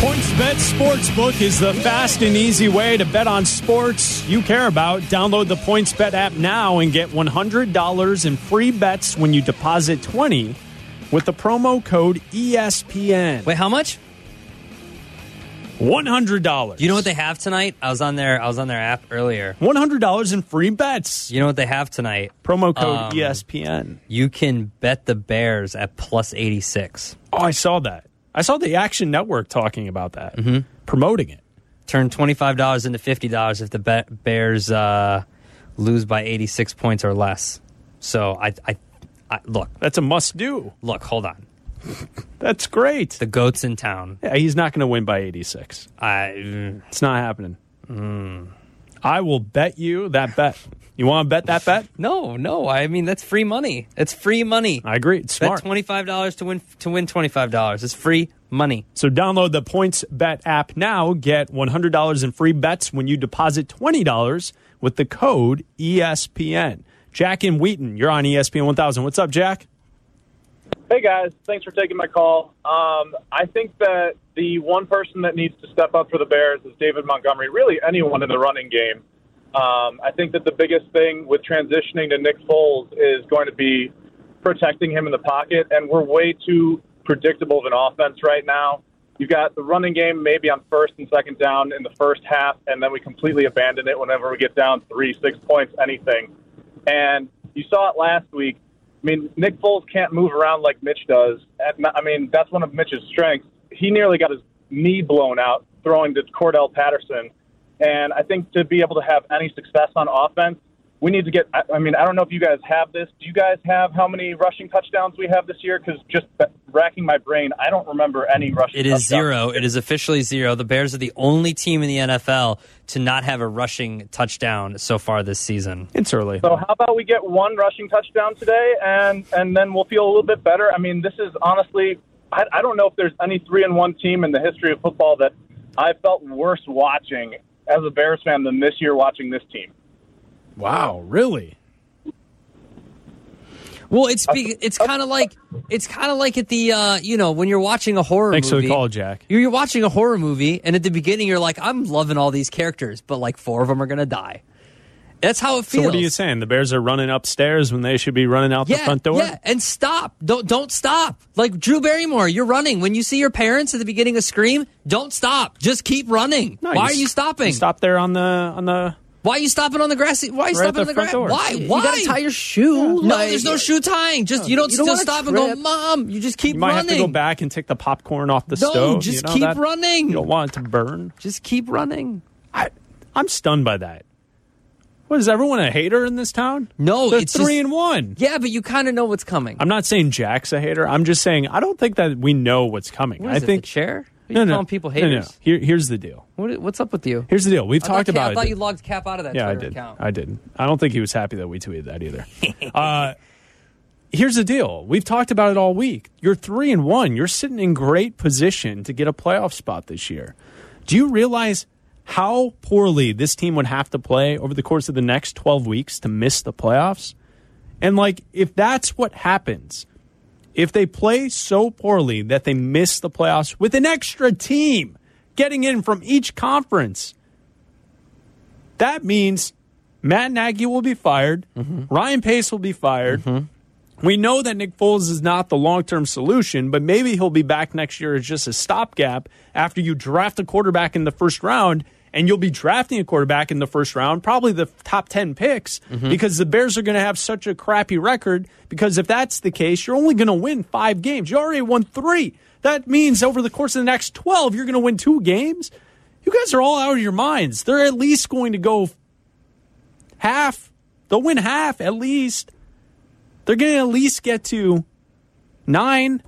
[SPEAKER 3] PointsBet Sportsbook is the fast and easy way to bet on sports you care about. Download the PointsBet app now and get $100 in free bets when you deposit 20 with the promo code ESPN.
[SPEAKER 4] Wait, how much?
[SPEAKER 3] $100.
[SPEAKER 4] You know what they have tonight? I was on their I was on their app earlier.
[SPEAKER 3] $100 in free bets.
[SPEAKER 4] You know what they have tonight?
[SPEAKER 3] Promo code
[SPEAKER 4] Um,
[SPEAKER 3] ESPN.
[SPEAKER 4] You can bet the Bears at plus 86.
[SPEAKER 3] Oh, I saw that. I saw the Action Network talking about that,
[SPEAKER 4] Mm-hmm.
[SPEAKER 3] promoting it.
[SPEAKER 4] Turn $25 into $50 if the bet Bears uh, lose by 86 points or less. So I, I, I look,
[SPEAKER 3] That's a must do.
[SPEAKER 4] look, hold on.
[SPEAKER 3] That's great.
[SPEAKER 4] The goats in town.
[SPEAKER 3] Yeah, he's not going to win by 86.
[SPEAKER 4] I
[SPEAKER 3] It's not happening. I will bet you that bet. You want to bet that bet? <laughs>
[SPEAKER 4] no, no. I mean that's free money. It's free money.
[SPEAKER 3] I agree. It's smart.
[SPEAKER 4] Bet twenty five dollars to win to win twenty five dollars. It's free money.
[SPEAKER 3] So download the Points Bet app now. Get $100 in free bets when you deposit $20 with the code ESPN. Jack in Wheaton, you're on ESPN 1000. What's up, Jack?
[SPEAKER 11] Hey guys, thanks for taking my call. Um, I think that the one person that needs to step up for the Bears is David Montgomery. Really, anyone in the running game. Um, I think that the biggest thing with transitioning to Nick Foles is going to be protecting him in the pocket, and we're way too predictable of an offense right now. You've got the running game maybe on first and second down in the first half, and then we completely abandon it whenever we get down three, six points, anything. And you saw it last week. I mean, Nick Foles can't move around like Mitch does. I mean, that's one of Mitch's strengths. He nearly got his knee blown out throwing to Cordell Patterson. And I think to be able to have any success on offense, we need to get. I I mean, I don't know if you guys have this. Do you guys have how many rushing touchdowns we have this year? Because just racking my brain, I don't remember any rushing.
[SPEAKER 4] It is
[SPEAKER 11] touchdowns.
[SPEAKER 4] zero. It is officially zero. The Bears are the only team in the NFL to not have a rushing touchdown so far this season.
[SPEAKER 3] It's early.
[SPEAKER 11] So how about we get one rushing touchdown today, and and then we'll feel a little bit better. I mean, this is honestly, I, I don't know if there's any three and one team in the history of football that I felt worse watching as a Bears fan than this year watching this team.
[SPEAKER 3] Wow, really?
[SPEAKER 4] Well, it's be, it's kind of like it's kind of like at the uh, you know when you're watching a horror
[SPEAKER 3] Thanks
[SPEAKER 4] movie.
[SPEAKER 3] for the call, Jack.
[SPEAKER 4] You're, you're watching a horror movie, and at the beginning you're like, I'm loving all these characters, but like four of them are gonna die. That's how it feels.
[SPEAKER 3] So what are you saying? The Bears are running upstairs when they should be running out
[SPEAKER 4] yeah,
[SPEAKER 3] the front door?
[SPEAKER 4] Yeah, and stop. Don't don't stop. Like Drew Barrymore, you're running. When you see your parents at the beginning of Scream, don't stop. Just keep running.
[SPEAKER 3] No,
[SPEAKER 4] Why
[SPEAKER 3] s-
[SPEAKER 4] are you stopping?
[SPEAKER 3] Stop there on the on the
[SPEAKER 4] Why are you stopping on the grassy? Why are you
[SPEAKER 3] Right
[SPEAKER 4] stopping on
[SPEAKER 3] the
[SPEAKER 4] the grass?
[SPEAKER 3] door.
[SPEAKER 4] Why?
[SPEAKER 12] You
[SPEAKER 4] Why?
[SPEAKER 12] gotta tie your shoe.
[SPEAKER 4] no,
[SPEAKER 12] like-
[SPEAKER 4] there's no shoe tying. Just you don't
[SPEAKER 12] You don't
[SPEAKER 4] just
[SPEAKER 12] wanna
[SPEAKER 4] stop and go. Mom. You just keep running.
[SPEAKER 3] You might
[SPEAKER 4] running.
[SPEAKER 3] have to go back and take the popcorn off the stove.
[SPEAKER 4] No,
[SPEAKER 3] stove.
[SPEAKER 4] just
[SPEAKER 3] you know
[SPEAKER 4] keep
[SPEAKER 3] that?
[SPEAKER 4] running.
[SPEAKER 3] You don't want it to burn.
[SPEAKER 4] Just keep running.
[SPEAKER 3] I, I'm stunned by that. What is everyone a hater in this town?
[SPEAKER 4] No,
[SPEAKER 3] They're
[SPEAKER 4] it's
[SPEAKER 3] three
[SPEAKER 4] just-
[SPEAKER 3] and one.
[SPEAKER 4] Yeah, but you kind of know what's coming.
[SPEAKER 3] I'm not saying Jack's a hater. I'm just saying I don't think that we know what's coming.
[SPEAKER 4] What
[SPEAKER 3] I
[SPEAKER 4] is it,
[SPEAKER 3] think
[SPEAKER 4] the chair? Are you
[SPEAKER 3] no, no,
[SPEAKER 4] calling people
[SPEAKER 3] no, no.
[SPEAKER 4] haters?
[SPEAKER 3] Here, here's the deal.
[SPEAKER 4] What, what's up with you?
[SPEAKER 3] Here's the deal. We've
[SPEAKER 4] I
[SPEAKER 3] talked
[SPEAKER 4] thought,
[SPEAKER 3] about
[SPEAKER 4] I thought
[SPEAKER 3] it.
[SPEAKER 4] you logged Cap out of that
[SPEAKER 3] yeah, I did.
[SPEAKER 4] account.
[SPEAKER 3] I didn't. I don't think he was happy that we tweeted that either. <laughs> uh, here's the deal. We've talked about it all week. You're three and one. You're sitting in great position to get a playoff spot this year. Do you realize how poorly this team would have to play over the course of the next 12 weeks to miss the playoffs? And like, if that's what happens, if they play so poorly that they miss the playoffs with an extra team getting in from each conference, that means Matt Nagy will be fired, mm-hmm. Ryan Pace will be fired. Mm-hmm. We know that Nick Foles is not the long term solution, but maybe he'll be back next year as just a stopgap after you draft a quarterback in the first round and you'll be drafting a quarterback in the first round, probably the top 10 picks,
[SPEAKER 4] Mm-hmm.
[SPEAKER 3] because the Bears are going to have such a crappy record. Because if that's the case, you're only going to win five games. You already won three. That means over the course of the next 12, you're going to win two games. You guys are all out of your minds. They're at least going to go half. They'll win half at least. They're going to at least get to nine.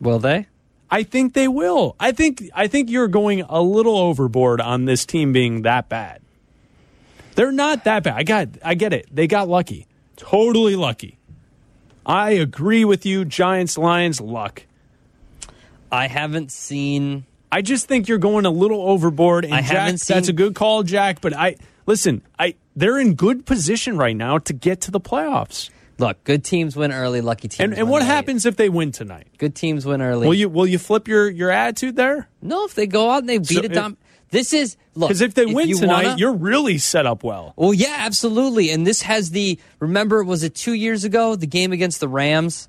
[SPEAKER 4] Will they?
[SPEAKER 3] I think they will. I think I think you're going a little overboard on this team being that bad. They're not that bad. I got I get it. They got lucky. Totally lucky. I agree with you, Giants, Lions, luck.
[SPEAKER 4] I haven't seen.
[SPEAKER 3] I just think you're going a little overboard. And
[SPEAKER 4] I
[SPEAKER 3] Jack,
[SPEAKER 4] haven't seen-
[SPEAKER 3] that's a good call, Jack. But I listen. I they're in good position right now to get to the playoffs.
[SPEAKER 4] Look, good teams win early, lucky teams.
[SPEAKER 3] And and what
[SPEAKER 4] late.
[SPEAKER 3] happens if they win tonight?
[SPEAKER 4] Good teams win early.
[SPEAKER 3] Will you will you flip your your attitude there?
[SPEAKER 4] No, if they go out and they beat
[SPEAKER 3] So
[SPEAKER 4] a
[SPEAKER 3] if-
[SPEAKER 4] dom. This is look
[SPEAKER 3] Because if they win
[SPEAKER 4] you
[SPEAKER 3] tonight,
[SPEAKER 4] wanna-
[SPEAKER 3] you're really set up well.
[SPEAKER 4] Well, yeah, absolutely. And this has the remember was it two years ago the game against the Rams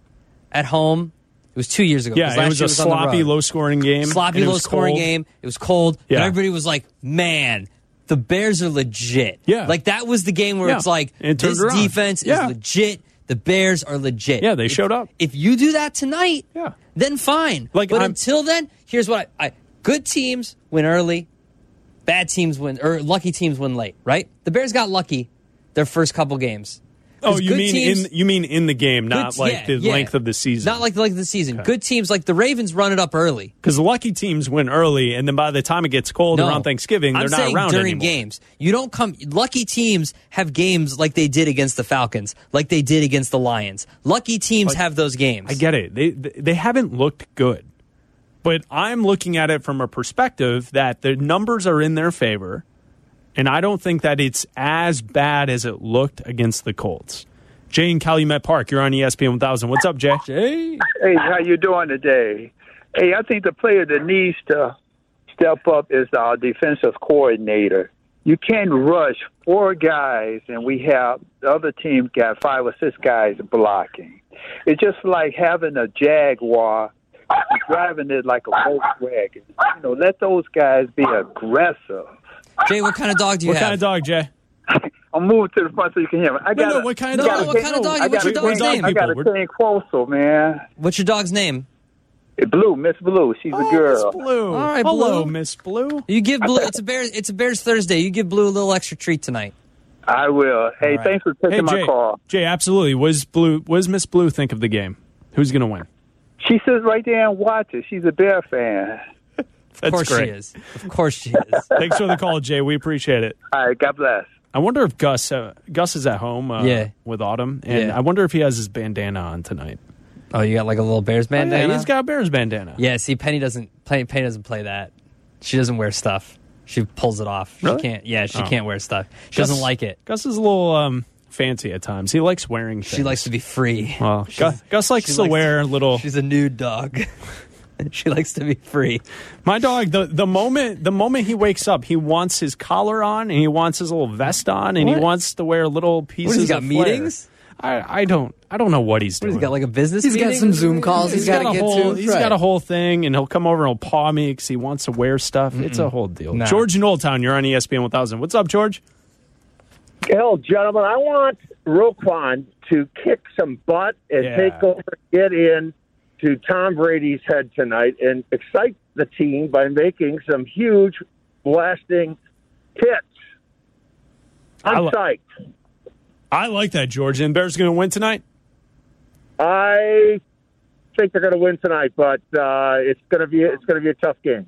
[SPEAKER 4] at home. It was two years ago.
[SPEAKER 3] Yeah, it was a
[SPEAKER 4] the
[SPEAKER 3] sloppy, low scoring game.
[SPEAKER 4] sloppy, low scoring game. It was cold.
[SPEAKER 3] Yeah.
[SPEAKER 4] And everybody was like, "Man, the Bears are legit."
[SPEAKER 3] Yeah.
[SPEAKER 4] like that was the game where
[SPEAKER 3] Yeah.
[SPEAKER 4] it's like this
[SPEAKER 3] around.
[SPEAKER 4] defense
[SPEAKER 3] Yeah.
[SPEAKER 4] is legit. The Bears are legit.
[SPEAKER 3] Yeah, they
[SPEAKER 4] If-
[SPEAKER 3] showed up.
[SPEAKER 4] If you do that tonight,
[SPEAKER 3] Yeah.
[SPEAKER 4] then fine.
[SPEAKER 3] Like,
[SPEAKER 4] but
[SPEAKER 3] I'm-
[SPEAKER 4] until then, here's what I, I good teams win early, bad teams win or lucky teams win late. Right? The Bears got lucky their first couple games.
[SPEAKER 3] Oh, you mean
[SPEAKER 4] teams-
[SPEAKER 3] in you mean in the game, not
[SPEAKER 4] Good-
[SPEAKER 3] like
[SPEAKER 4] yeah,
[SPEAKER 3] the
[SPEAKER 4] yeah.
[SPEAKER 3] length of the season.
[SPEAKER 4] Not like the length of the season. Good teams like the Ravens run it up early.
[SPEAKER 3] because lucky teams win early, and then by the time it gets cold
[SPEAKER 4] No.
[SPEAKER 3] around Thanksgiving, they're
[SPEAKER 4] I'm
[SPEAKER 3] not around
[SPEAKER 4] during
[SPEAKER 3] anymore.
[SPEAKER 4] games. You don't come. Lucky teams have games like they did against the Falcons, like they did against the Lions. Lucky teams have those games.
[SPEAKER 3] I get it. They they haven't looked good, but I'm looking at it from a perspective that the numbers are in their favor, and I don't think that it's as bad as it looked against the Colts. Jay and Calumet Park, you're on ESPN 1000. What's up, Jay? Jay.
[SPEAKER 12] Hey, how you doing today? Hey, I think the player that needs to step up is our defensive coordinator. You can't rush four guys, and we have the other team got five or six guys blocking. It's just like having a Jaguar driving it like a Volkswagen. You know, let those guys be aggressive.
[SPEAKER 4] Jay, what kind of dog do you
[SPEAKER 3] What
[SPEAKER 4] have?
[SPEAKER 3] What kind of dog, Jay? <laughs>
[SPEAKER 12] I'm moving to the front so you can hear me. I
[SPEAKER 3] No,
[SPEAKER 12] got
[SPEAKER 3] no,
[SPEAKER 12] a-
[SPEAKER 3] what kind of dog?
[SPEAKER 4] what kind of dog?
[SPEAKER 12] What's
[SPEAKER 4] What's
[SPEAKER 12] got
[SPEAKER 4] your
[SPEAKER 12] a
[SPEAKER 4] dog's name?
[SPEAKER 12] I got a
[SPEAKER 3] People,
[SPEAKER 12] Cane man.
[SPEAKER 4] What's your dog's name?
[SPEAKER 12] Blue, Miss Blue. She's a
[SPEAKER 3] Oh,
[SPEAKER 12] girl.
[SPEAKER 3] Miss Blue.
[SPEAKER 4] All right,
[SPEAKER 3] Hello,
[SPEAKER 4] Blue.
[SPEAKER 3] Miss Blue.
[SPEAKER 4] You give Blue. It's a Bears. It's a Bears Thursday. You give Blue a little extra treat tonight.
[SPEAKER 12] I will. Hey,
[SPEAKER 4] All right.
[SPEAKER 12] thanks for taking
[SPEAKER 3] Hey,
[SPEAKER 12] my call.
[SPEAKER 3] Jay, absolutely. What does Blue? What does Miss Blue think of the game? Who's going to win?
[SPEAKER 12] She sits right there and watches. She's a Bear fan.
[SPEAKER 4] Of course
[SPEAKER 3] great.
[SPEAKER 4] she is. Of course she is. <laughs>
[SPEAKER 3] Thanks for the call, Jay. We appreciate it.
[SPEAKER 12] All right, God bless.
[SPEAKER 3] I wonder if Gus uh, Gus is at home uh,
[SPEAKER 4] Yeah.
[SPEAKER 3] with Autumn, and
[SPEAKER 4] Yeah.
[SPEAKER 3] I wonder if he has his bandana on tonight.
[SPEAKER 4] Oh, you got like a little Bears
[SPEAKER 3] Oh, yeah,
[SPEAKER 4] bandana.
[SPEAKER 3] he's got a Bears bandana.
[SPEAKER 4] Yeah, see, Penny doesn't Penny, Penny doesn't play that. She doesn't wear stuff. She pulls it off.
[SPEAKER 3] Really?
[SPEAKER 4] She can't. Yeah, she
[SPEAKER 3] Oh.
[SPEAKER 4] can't wear stuff. She
[SPEAKER 3] Gus-
[SPEAKER 4] doesn't like it.
[SPEAKER 3] Gus is a little um, fancy at times. He likes wearing. Things.
[SPEAKER 4] She likes to be free.
[SPEAKER 3] Well, <laughs> Gus, Gus likes
[SPEAKER 4] she
[SPEAKER 3] to
[SPEAKER 4] likes-
[SPEAKER 3] wear a little.
[SPEAKER 4] She's a nude dog. <laughs> <laughs> she likes to be free.
[SPEAKER 3] My dog, the the moment the moment he wakes up, he wants his collar on and he wants his little vest on and he wants to wear little pieces.
[SPEAKER 4] What, he got,
[SPEAKER 3] of
[SPEAKER 4] meetings?
[SPEAKER 3] I, I don't I don't know what he's
[SPEAKER 4] What,
[SPEAKER 3] doing.
[SPEAKER 4] he's got like a business.
[SPEAKER 13] He's got some Zoom calls he's, got to
[SPEAKER 3] got a
[SPEAKER 13] get
[SPEAKER 3] whole,
[SPEAKER 13] to.
[SPEAKER 3] He's got a whole thing, and he'll come over and he'll paw me because he wants to wear stuff. It's a whole deal.
[SPEAKER 4] Nah.
[SPEAKER 3] George in Old Town, you're on ESPN 1000. What's up, George?
[SPEAKER 14] Hell, gentlemen, I want Roquan to kick some butt and
[SPEAKER 3] Yeah.
[SPEAKER 14] take over, get in to Tom Brady's head tonight, and excite the team by making some huge, blasting hits.
[SPEAKER 3] I
[SPEAKER 14] I'm
[SPEAKER 3] li-
[SPEAKER 14] psyched.
[SPEAKER 3] I like that, George. And Bears going to win tonight?
[SPEAKER 14] I think they're going to win tonight, but uh, it's going to be it's going to be a tough game.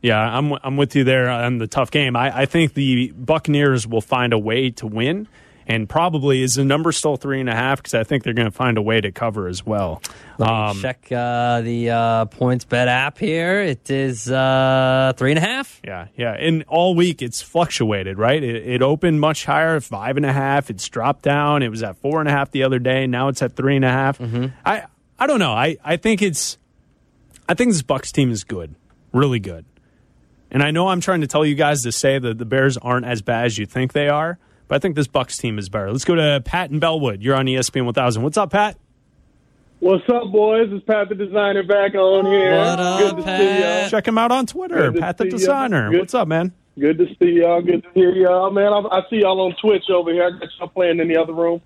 [SPEAKER 3] Yeah, I'm I'm with you there on the tough game. I, I think the Buccaneers will find a way to win, and probably is the number still three and a half because I think they're going to find a way to cover as well.
[SPEAKER 4] Let me
[SPEAKER 3] Um,
[SPEAKER 4] check uh, the uh, points bet app here. It is uh, three and a half.
[SPEAKER 3] Yeah, yeah. And all week it's fluctuated, right? It, it opened much higher, five and a half. It's dropped down. It was at four and a half the other day. Now it's at three and a half. I I don't know. I I think it's I think this Bucks team is good, really good. And I know I'm trying to tell you guys to say that the Bears aren't as bad as you think they are, but I think this Bucks team is better. Let's go to Pat and Bellwood. You're on ESPN 1000. What's up, Pat?
[SPEAKER 15] What's up, boys? It's Pat the Designer back on here.
[SPEAKER 4] What up,
[SPEAKER 15] Good to see
[SPEAKER 4] Pat?
[SPEAKER 15] ya.
[SPEAKER 3] Check him out on Twitter, Pat the. Designer.
[SPEAKER 15] Good.
[SPEAKER 3] What's up, man?
[SPEAKER 15] Good to see y'all. Good to hear y'all, man. I, I see y'all on Twitch over here. I got y'all playing in the other room.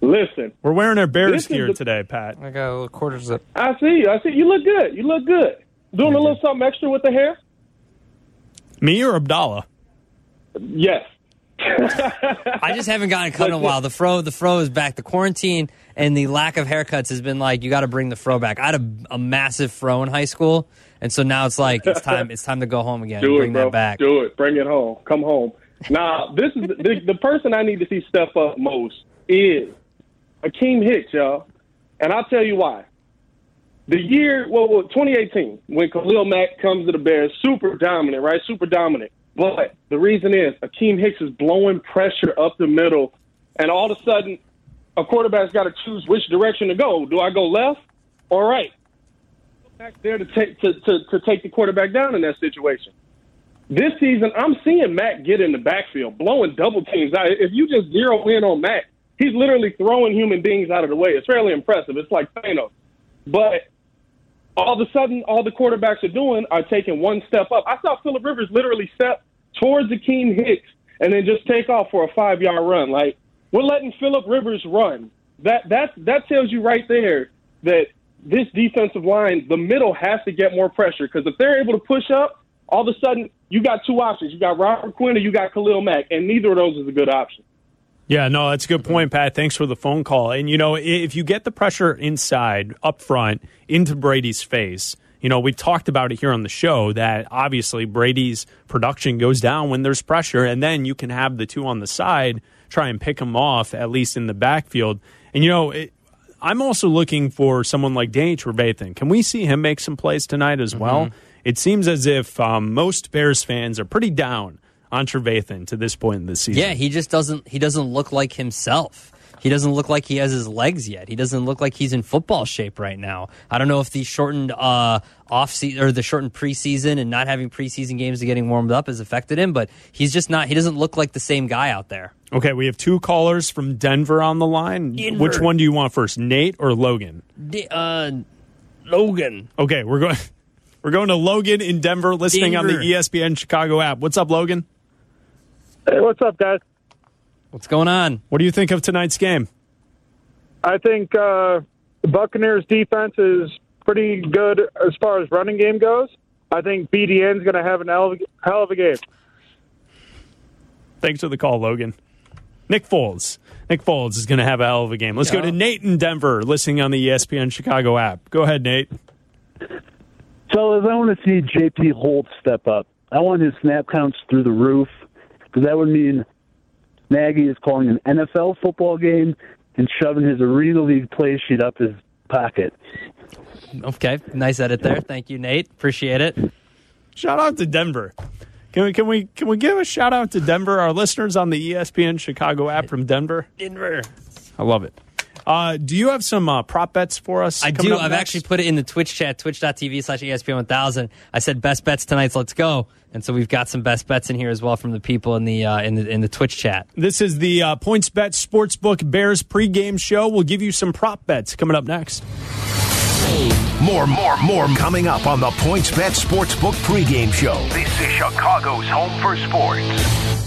[SPEAKER 15] Listen,
[SPEAKER 3] We're wearing our Bears gear
[SPEAKER 15] the-
[SPEAKER 3] today, Pat.
[SPEAKER 4] I got a little quarter zip.
[SPEAKER 15] I see you. I see you. Look good. You look good. Doing a little something extra with the hair.
[SPEAKER 3] Me or Abdallah?
[SPEAKER 15] Yes.
[SPEAKER 4] I just haven't gotten cut in a while. The fro, the fro is back. The quarantine and the lack of haircuts has been like you got to bring the fro back. I had a, a massive fro in high school, and so now it's like it's time. It's time to go home again.
[SPEAKER 15] Do
[SPEAKER 4] bring
[SPEAKER 15] it, bro.
[SPEAKER 4] that back.
[SPEAKER 15] Do it. Bring it home. Come home. Now, this is the, the person I need to see step up most is Akiem Hicks, y'all. And I'll tell you why. The year, well, well, 2018, when Khalil Mack comes to the Bears, super dominant, right? Super dominant. But the reason is Akiem Hicks is blowing pressure up the middle, and all of a sudden, a quarterback's got to choose which direction to go. Do I go left or right? Back there to take to, to, to take the quarterback down in that situation. This season, I'm seeing Mack get in the backfield, blowing double teams out. If you just zero in on Mack, he's literally throwing human beings out of the way. It's fairly impressive. It's like Thanos. But all of a sudden, all the quarterbacks are doing are taking one step up. I saw Philip Rivers literally step towards Akiem Hicks and then just take off for a five yard run. Like we're letting Philip Rivers run. That that that tells you right there that this defensive line, the middle has to get more pressure because if they're able to push up, all of a sudden you got two options. You got Robert Quinn or you got Khalil Mack, and neither of those is a good option.
[SPEAKER 3] Yeah, no, that's a good point, Pat. Thanks for the phone call. And, you know, if you get the pressure inside, up front, into Brady's face, you know, we've talked about it here on the show that obviously Brady's production goes down when there's pressure, and then you can have the two on the side try and pick him off, at least in the backfield. And, you know, it, I'm also looking for someone like Danny Trevathan. Can we see him make some plays tonight as well? It seems as if um, most Bears fans are pretty down on Trevathan to this point in the season.
[SPEAKER 4] Yeah, he just doesn't. He doesn't look like himself. He doesn't look like he has his legs yet. He doesn't look like he's in football shape right now. I don't know if the shortened uh, off season or the shortened preseason and not having preseason games to getting warmed up has affected him, but he's just not. He doesn't look like the same guy out there.
[SPEAKER 3] Okay, we have two callers from Denver on the line.
[SPEAKER 4] Denver.
[SPEAKER 3] Which one do you want first, Nate or Logan?
[SPEAKER 4] D- uh, Logan.
[SPEAKER 3] Okay, we're going. <laughs> We're going to Logan in Denver, listening on the ESPN Chicago app. What's up, Logan?
[SPEAKER 13] Hey, what's up, guys?
[SPEAKER 4] What's going on?
[SPEAKER 3] What do you think of tonight's game?
[SPEAKER 13] I think uh, the Buccaneers defense is pretty good as far as running game goes. I think BDN's going to have an hell of, a game.
[SPEAKER 3] Thanks for the call, Logan. Nick Foles. Nick Foles is going to have a hell of a game. Let's go to Nate in Denver, listening on the ESPN Chicago app. Go ahead, Nate.
[SPEAKER 16] Fellas, I want to see JP Holtz step up. I want his snap counts through the roof because that would mean Nagy is calling an NFL football game and shoving his Arena League play sheet up his pocket.
[SPEAKER 4] Okay, nice edit there. Thank you, Nate. Appreciate it.
[SPEAKER 3] Shout out to Denver. Can we can we can we give a shout out to Denver? Our listeners on the ESPN Chicago app from Denver.
[SPEAKER 4] Denver.
[SPEAKER 3] I love it. Uh, do you have some uh, prop bets for us?
[SPEAKER 4] I do.
[SPEAKER 3] up
[SPEAKER 4] I've
[SPEAKER 3] next?
[SPEAKER 4] actually put it in the Twitch chat, twitch.tv slash ESPN 1000. I said best bets tonight, so let's go. And so we've got some best bets in here as well from the people in the uh, in the in the Twitch chat.
[SPEAKER 3] This is the uh, Points Bet Sportsbook Bears pregame show. We'll give you some prop bets coming up next.
[SPEAKER 1] More, more, more coming up on the PointsBet Sportsbook pregame show. This is Chicago's home for sports.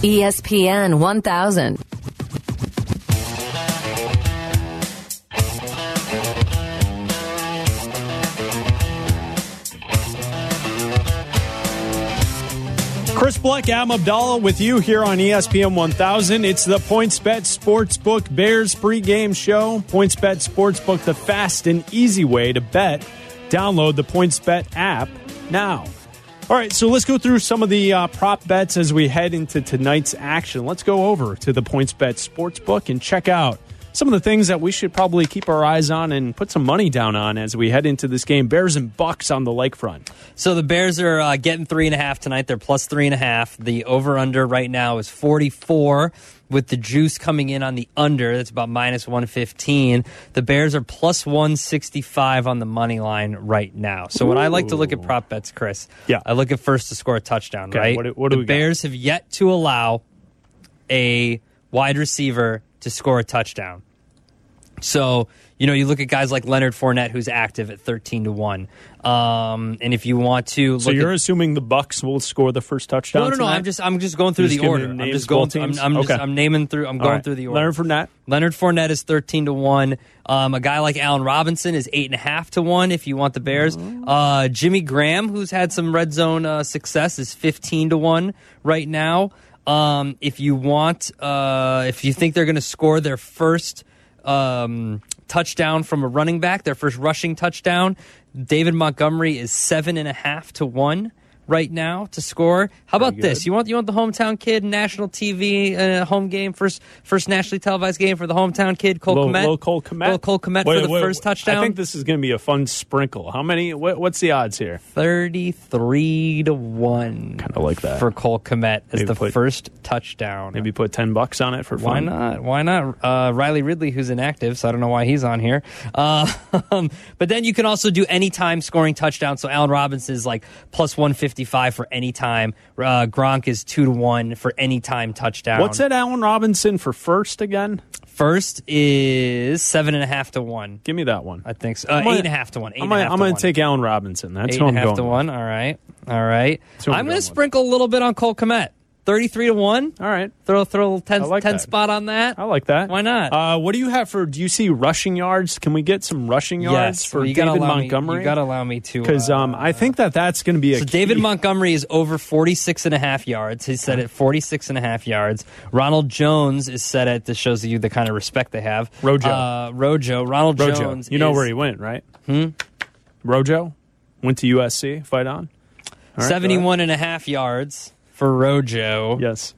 [SPEAKER 2] ESPN 1000.
[SPEAKER 3] Chris Bleck, Am Abdallah with you here on ESPN 1000. It's the PointsBet Sportsbook Bears pregame show. PointsBet Sportsbook, the fast and easy way to bet. Download the PointsBet app now. All right, so let's go through some of the uh, prop bets as we head into tonight's action. Let's go over to the PointsBet Sportsbook and check out some of the things that we should probably keep our eyes on and put some money down on as we head into this game. Bears and Bucks on the lakefront.
[SPEAKER 4] So the Bears are uh, getting three and a half tonight. They're plus three and a half. The over under right now is 44 with the juice coming in on the under. That's about minus 115. The Bears are plus 165 on the money line right now. So when I like to look at prop bets, Chris,
[SPEAKER 3] yeah.
[SPEAKER 4] I look at first to score a touchdown,
[SPEAKER 3] Okay,
[SPEAKER 4] right?
[SPEAKER 3] what what do
[SPEAKER 4] the
[SPEAKER 3] we got?
[SPEAKER 4] Bears have yet to allow a wide receiver to score a touchdown. So, you know, you look at guys like Leonard Fournette, who's active at 13 to 1. Um, and if you want to
[SPEAKER 3] So you're
[SPEAKER 4] at,
[SPEAKER 3] assuming the Bucks will score the first touchdown?
[SPEAKER 4] no, no, no.
[SPEAKER 3] tonight?
[SPEAKER 4] I'm just I'm just going through
[SPEAKER 3] You're
[SPEAKER 4] the order. I'm just going.
[SPEAKER 3] teams?
[SPEAKER 4] I'm, I'm just
[SPEAKER 3] Okay.
[SPEAKER 4] I'm naming through. I'm
[SPEAKER 3] All
[SPEAKER 4] going
[SPEAKER 3] right.
[SPEAKER 4] through the order.
[SPEAKER 3] Leonard Fournette.
[SPEAKER 4] Leonard Fournette is 13 to one. Um, a guy like Allen Robinson is eight and a half to one. If you want the Bears, uh, Jimmy Graham, who's had some red zone uh, success, is 15 to one right now. Um, if you want, uh, if you think they're going to score their first um, touchdown from a running back, their first rushing touchdown, David Montgomery is seven and a half to one right now to score. How about this? You want you want the hometown kid, national TV uh, home game, first first nationally televised game for the hometown kid, Cole Kmet.
[SPEAKER 3] little Cole Kmet.
[SPEAKER 4] Little Cole Kmet
[SPEAKER 3] Wait,
[SPEAKER 4] for the
[SPEAKER 3] wait,
[SPEAKER 4] first
[SPEAKER 3] wait.
[SPEAKER 4] touchdown.
[SPEAKER 3] I think this is going to be a fun sprinkle. How many? What, what's the odds here?
[SPEAKER 4] Thirty-three to one.
[SPEAKER 3] Kind of like that.
[SPEAKER 4] for Cole Kmet as
[SPEAKER 3] Maybe
[SPEAKER 4] the
[SPEAKER 3] put-
[SPEAKER 4] first touchdown.
[SPEAKER 3] Maybe put ten bucks on it for fun.
[SPEAKER 4] Why not? Why not? Uh, Riley Ridley, who's inactive, so I don't know why he's on here. Uh, <laughs> but then you can also do any time scoring touchdown. So Allen Robinson is like plus 155 for anytime. Uh, Gronk is 2 to 1 for any time touchdown.
[SPEAKER 3] What's that, Allen Robinson for first again?
[SPEAKER 4] First is 7.5 to 1.
[SPEAKER 3] Give me that one.
[SPEAKER 4] I think so. Uh,
[SPEAKER 3] I'm gonna-
[SPEAKER 4] 8.5 to 1.
[SPEAKER 3] I'm gonna, I'm gonna take Allen Robinson. That's
[SPEAKER 4] eight
[SPEAKER 3] who I'm
[SPEAKER 4] and a half
[SPEAKER 3] going.
[SPEAKER 4] to one. All right, all right.
[SPEAKER 3] I'm
[SPEAKER 4] I'm
[SPEAKER 3] going
[SPEAKER 4] going to
[SPEAKER 3] with.
[SPEAKER 4] sprinkle a little bit on Cole Kmet. Thirty-three to one.
[SPEAKER 3] All right,
[SPEAKER 4] throw throw a little 10,
[SPEAKER 3] like
[SPEAKER 4] 10 spot on that.
[SPEAKER 3] I like that.
[SPEAKER 4] Why not?
[SPEAKER 3] Uh, what do you have for? Do you see rushing yards? Can we get some rushing yards
[SPEAKER 4] yes,
[SPEAKER 3] for
[SPEAKER 4] well,
[SPEAKER 3] David Montgomery?
[SPEAKER 4] Me, you got to allow me to
[SPEAKER 3] because
[SPEAKER 4] uh,
[SPEAKER 3] um, I think that that's going to be a
[SPEAKER 4] So
[SPEAKER 3] key.
[SPEAKER 4] David Montgomery is over 46 and a half yards. He's set at 46 and a half yards. Ronald Jones is set at, this shows you the kind of respect they have.
[SPEAKER 3] Rojo.
[SPEAKER 4] Uh, Rojo. Ronald
[SPEAKER 3] Rojo.
[SPEAKER 4] Jones.
[SPEAKER 3] You know
[SPEAKER 4] is
[SPEAKER 3] where he went, right?
[SPEAKER 4] Hmm?
[SPEAKER 3] Rojo went to USC. Fight on. All right,
[SPEAKER 4] 71 and a half yards for Rojo.
[SPEAKER 3] Yes.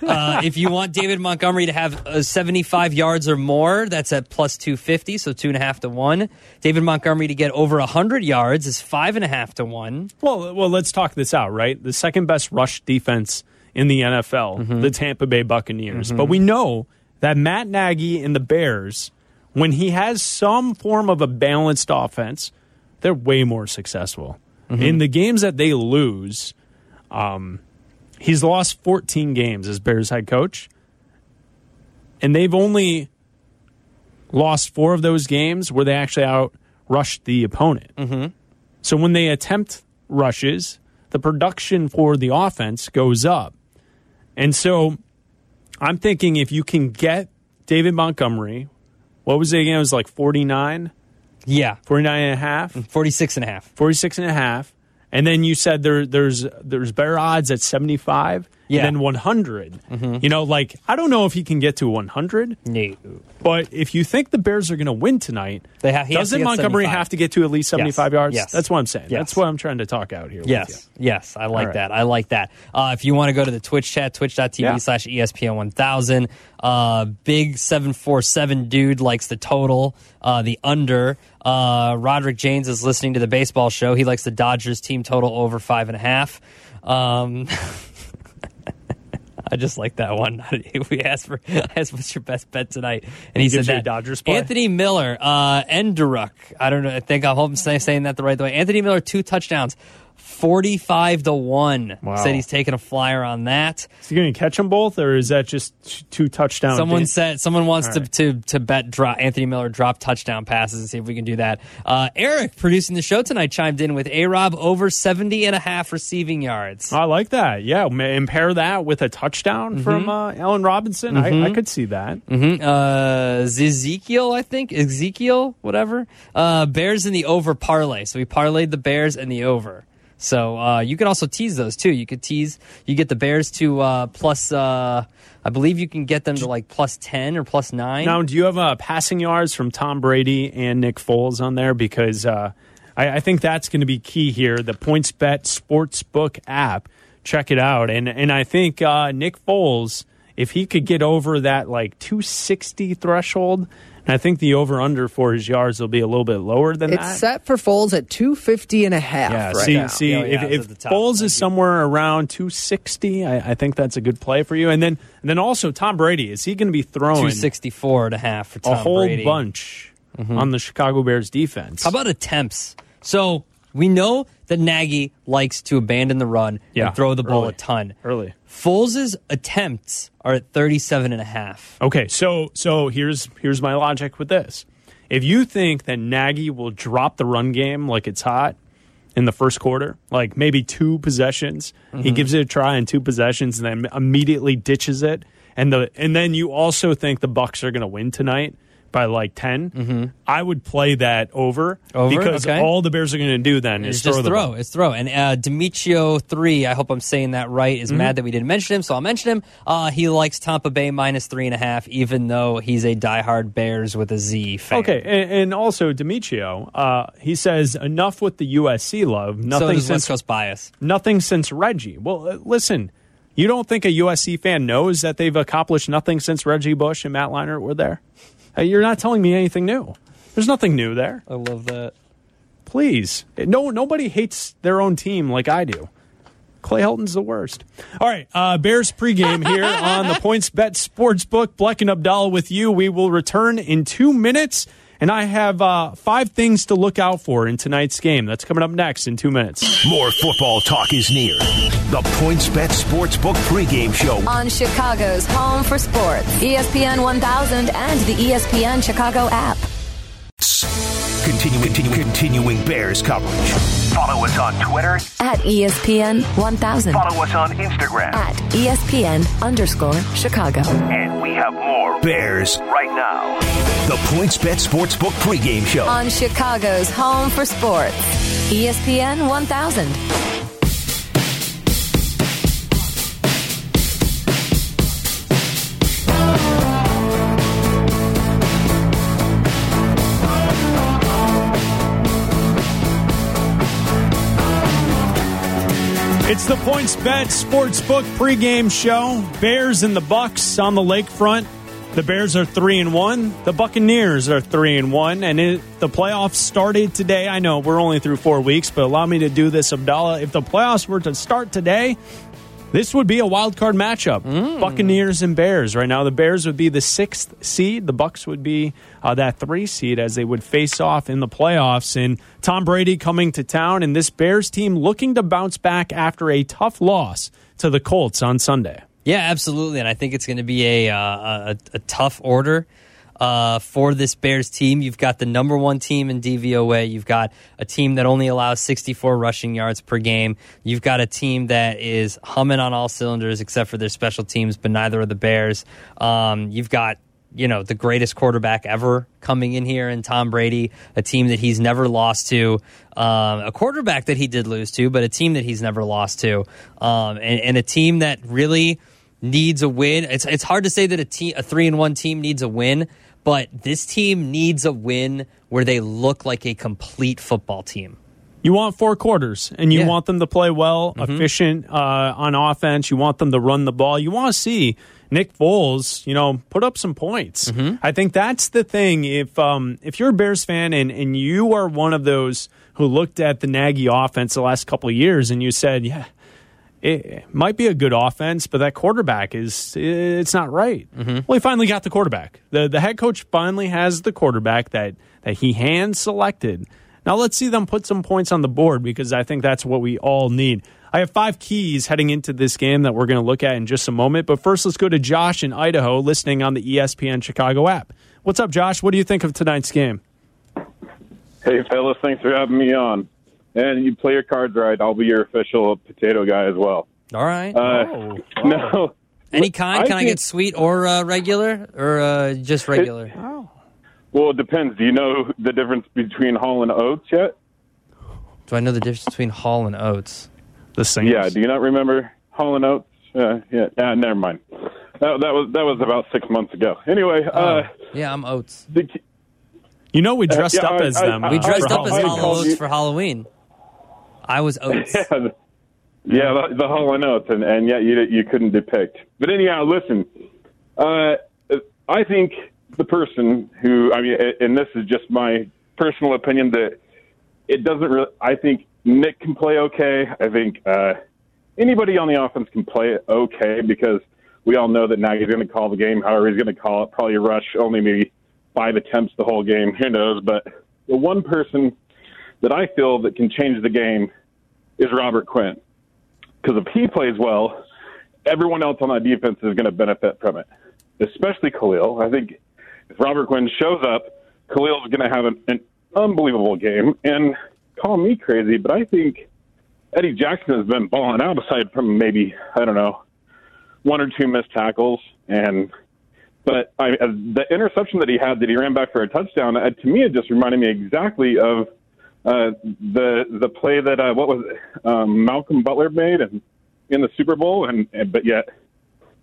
[SPEAKER 4] uh, if you want David Montgomery to have uh, 75 yards or more, that's at plus 250, so two and a half to one. David Montgomery to get over 100 yards is five and a half to one.
[SPEAKER 3] Well, well, let's talk this out, right? The second best rush defense in the NFL,
[SPEAKER 4] Mm-hmm.
[SPEAKER 3] the Tampa Bay Buccaneers. But we know that Matt Nagy and the Bears, when he has some form of a balanced offense, they're way more successful.
[SPEAKER 4] Mm-hmm.
[SPEAKER 3] In the games that they lose, um, he's lost 14 games as Bears head coach, and they've only lost four of those games where they actually out rushed the opponent.
[SPEAKER 4] Mm-hmm.
[SPEAKER 3] So when they attempt rushes, the production for the offense goes up. And so I'm thinking if you can get David Montgomery, what was it again? It was like 49,
[SPEAKER 4] Yeah,
[SPEAKER 3] 49 and a half, mm-hmm.
[SPEAKER 4] 46 and a half.
[SPEAKER 3] 46 and a half. And then you said there, there's there's better odds at 75
[SPEAKER 4] Yeah.
[SPEAKER 3] and then 100. You know, like, I don't know if he can get to 100.
[SPEAKER 4] No.
[SPEAKER 3] But if you think the Bears are going to win tonight,
[SPEAKER 4] They ha- he
[SPEAKER 3] doesn't Montgomery
[SPEAKER 4] 75.
[SPEAKER 3] have to get to at least 75 yards?
[SPEAKER 4] Yes.
[SPEAKER 3] That's what I'm saying.
[SPEAKER 4] Yes.
[SPEAKER 3] That's what I'm trying to talk out here. with
[SPEAKER 4] Yes, yes, I like
[SPEAKER 3] right.
[SPEAKER 4] that. I like that. Uh, if you want to go to the Twitch chat, twitch.tv
[SPEAKER 3] Yeah.
[SPEAKER 4] slash ESPN 1000. Uh, big 747 dude likes the total, uh, the under. Uh, Roderick James is listening to the baseball show. He likes the Dodgers team total over five and a half. Um, <laughs> I just like that one. <laughs> we asked for <laughs> I asked what's your best bet tonight, and he said
[SPEAKER 3] gives you a
[SPEAKER 4] that
[SPEAKER 3] Dodgers play?
[SPEAKER 4] Anthony Miller, uh, Enderuk. I don't know. I think I hope I'm say- saying that the right way. Anthony Miller, two touchdowns, forty-five to one.
[SPEAKER 3] Wow.
[SPEAKER 4] Said he's taking a flyer on that.
[SPEAKER 3] Is he going to catch them both, or is that just two touchdowns?
[SPEAKER 4] Someone said someone wants to,
[SPEAKER 3] right.
[SPEAKER 4] to to bet drop Anthony Miller drop touchdown passes and see if we can do that. Uh, Eric producing the show tonight chimed in with A Rob over 70 and a half receiving yards.
[SPEAKER 3] I like that. Yeah, and pair that with a touchdown from uh, Allen Robinson. I, I could see that.
[SPEAKER 4] Mm-hmm. Uh, Ezekiel, I think Ezekiel, whatever. Uh, Bears in the over parlay. So we parlayed the Bears and the over. So uh, you can also tease those too. You could tease. You get the Bears to uh, plus. Uh, I believe you can get them to like plus ten or plus nine.
[SPEAKER 3] Now, do you have uh, passing yards from Tom Brady and Nick Foles on there? Because uh, I, I think that's going to be key here. The PointsBet Sportsbook app, check it out. And and I think uh, Nick Foles, if he could get over that like 260 threshold, and I think the over under for his yards will be a little bit lower than
[SPEAKER 17] It's
[SPEAKER 3] that.
[SPEAKER 17] set for Foles at 250 and a half
[SPEAKER 3] Yeah,
[SPEAKER 17] right
[SPEAKER 3] see,
[SPEAKER 17] now.
[SPEAKER 3] see,
[SPEAKER 4] Oh, yeah,
[SPEAKER 3] if,
[SPEAKER 4] it's
[SPEAKER 3] if
[SPEAKER 4] the top.
[SPEAKER 3] Foles is somewhere around 260, I, I think that's a good play for you. And then, and then also Tom Brady, is he going to be throwing
[SPEAKER 4] 264 and a half for Tom
[SPEAKER 3] a whole
[SPEAKER 4] Brady.
[SPEAKER 3] bunch
[SPEAKER 4] Mhm.
[SPEAKER 3] on the Chicago Bears defense?
[SPEAKER 4] How about attempts? So We know that Nagy likes to abandon the run
[SPEAKER 3] Yeah,
[SPEAKER 4] and throw the ball
[SPEAKER 3] early.
[SPEAKER 4] a ton.
[SPEAKER 3] Early.
[SPEAKER 4] Foles' attempts are at 37 and a half.
[SPEAKER 3] Okay, so so here's here's my logic with this. If you think that Nagy will drop the run game like it's hot in the first quarter, like maybe two possessions, he
[SPEAKER 4] Mhm.
[SPEAKER 3] gives it a try in two possessions and then immediately ditches it, and the and then you also think the Bucks are going to win tonight by like 10 I would play that over,
[SPEAKER 4] Mm-hmm. Over?
[SPEAKER 3] because
[SPEAKER 4] Okay.
[SPEAKER 3] all the Bears are going to do then
[SPEAKER 4] It's
[SPEAKER 3] is throw
[SPEAKER 4] just throw.
[SPEAKER 3] ball.
[SPEAKER 4] It's throw. And uh, Demetrio three, I hope I'm saying that right, is
[SPEAKER 3] Mhm.
[SPEAKER 4] mad that we didn't mention him, so I'll mention him. Uh, he likes Tampa Bay minus three and a half, even though he's a diehard Bears with a Z fan.
[SPEAKER 3] Okay, and, and also Demetrio, uh, he says enough with the USC love. Nothing
[SPEAKER 4] so
[SPEAKER 3] since
[SPEAKER 4] West bias.
[SPEAKER 3] nothing since Reggie. Well, uh, listen, you don't think a USC fan knows that they've accomplished nothing since Reggie Bush and Matt Leinart were there? Uh, you're not telling me anything new. There's nothing new there.
[SPEAKER 4] I love that.
[SPEAKER 3] Please, no, nobody hates their own team like I do. Clay Helton's the worst. All right, uh, Bears pregame here <laughs> on the Points Bet Sportsbook. Bleck and Abdallah with you. We will return in two minutes, and I have uh, five things to look out for in tonight's game. That's coming up next in two minutes.
[SPEAKER 1] More football talk is near. The PointsBet Sportsbook pregame show.
[SPEAKER 2] On Chicago's home for sports, ESPN 1000 and the ESPN Chicago app.
[SPEAKER 1] Continuing, continuing, continuing Bears coverage. Follow us on Twitter.
[SPEAKER 2] At ESPN 1000.
[SPEAKER 1] Follow us on Instagram.
[SPEAKER 2] At ESPN underscore Chicago.
[SPEAKER 1] And we have more Bears right now. The Points PointsBet Sportsbook pregame show.
[SPEAKER 2] On Chicago's home for sports, ESPN 1000.
[SPEAKER 3] It's the Points Bet Sportsbook pregame show. Bears and the Bucks on the lakefront. The Bears are three and one. The Buccaneers are three and one. And it, the playoffs started today. I know we're only through four weeks, but allow me to do this, Abdallah. If the playoffs were to start today, this would be a wild card matchup. Buccaneers and Bears. Right now, the Bears would be the sixth seed. The Bucks would be uh, that three seed as they would face off in the playoffs. And Tom Brady coming to town, and this Bears team looking to bounce back after a tough loss to the Colts on Sunday.
[SPEAKER 4] Yeah, absolutely, and I think it's going to be a, uh, a a tough order uh, for this Bears team. You've got the number one team in DVOA. You've got a team that only allows 64 rushing yards per game. You've got a team that is humming on all cylinders except for their special teams, but neither are the Bears. Um, you've got you know the greatest quarterback ever coming in here in Tom Brady, a team that he's never lost to, um, a quarterback that he did lose to, but a team that he's never lost to, um, and, and a team that really needs a win. It's it's hard to say that a team a three and one team needs a win, but this team needs a win where they look like a complete football team.
[SPEAKER 3] You want four quarters, and you
[SPEAKER 4] Yeah.
[SPEAKER 3] want them to play well,
[SPEAKER 4] Mhm.
[SPEAKER 3] efficient uh, on offense. You want them to run the ball. You want to see Nick Foles, you know, put up some points. I think that's the thing. If um, if you're a Bears fan and and you are one of those who looked at the Nagy offense the last couple of years and you said, yeah. It might be a good offense, but that quarterback is it's not right. Mm-hmm. Well, he finally got the quarterback. The the head coach finally has the quarterback that that he hand selected. Now let's see them put some points on the board because I think that's what we all need. I have five keys heading into this game that we're going to look at in just a moment. But first, let's go to Josh in Idaho, listening on the ESPN Chicago app. What's up, Josh? What do you think of tonight's game?
[SPEAKER 18] Hey, fellas, thanks for having me on. And you play your cards right. I'll be your official potato guy as well.
[SPEAKER 4] All right.
[SPEAKER 18] Uh, <laughs> No.
[SPEAKER 4] Any kind? Can I,
[SPEAKER 18] think-
[SPEAKER 4] get sweet or uh, regular or uh, just regular?
[SPEAKER 18] Well, it depends. Do you know the difference between Hall and Oates yet?
[SPEAKER 4] Do I know the difference between Hall and Oates?
[SPEAKER 3] The same.
[SPEAKER 18] Yeah. Do you not remember Hall and Oates? Uh, yeah. Uh, never mind. That, that was that was about six months ago. Anyway, uh,
[SPEAKER 4] yeah, I'm Oates.
[SPEAKER 3] You know, we
[SPEAKER 18] Uh,
[SPEAKER 3] dressed
[SPEAKER 18] yeah,
[SPEAKER 3] up
[SPEAKER 18] I-
[SPEAKER 3] as
[SPEAKER 18] I-
[SPEAKER 3] them.
[SPEAKER 18] I-
[SPEAKER 4] We dressed
[SPEAKER 3] for
[SPEAKER 4] up as
[SPEAKER 3] Halloween.
[SPEAKER 4] Hollow Oats for Halloween. I was Oates. <laughs>
[SPEAKER 18] yeah, the, yeah, the, the Hall and Oates, and, and yet you you couldn't depict. But anyhow, listen. Uh, I think the person who I mean, and this is just my personal opinion that it doesn't really. I think Nick can play okay. I think uh, anybody on the offense can play okay because we all know that Nagy's going to call the game. However, he's going to call it probably a rush only maybe five attempts the whole game. Who knows? But the one person that I feel that can change the game is Robert Quinn. Because if he plays well, everyone else on that defense is going to benefit from it, especially Khalil. I think if Robert Quinn shows up, Khalil is going to have an, an unbelievable game. And call me crazy, but I think Eddie Jackson has been balling out aside from maybe, I don't know, one or two missed tackles. And but I, the interception that he had that he ran back for a touchdown, uh, to me, it just reminded me exactly of uh, the the play that uh, what was it, um, Malcolm Butler made and in the Super Bowl, and, and but yet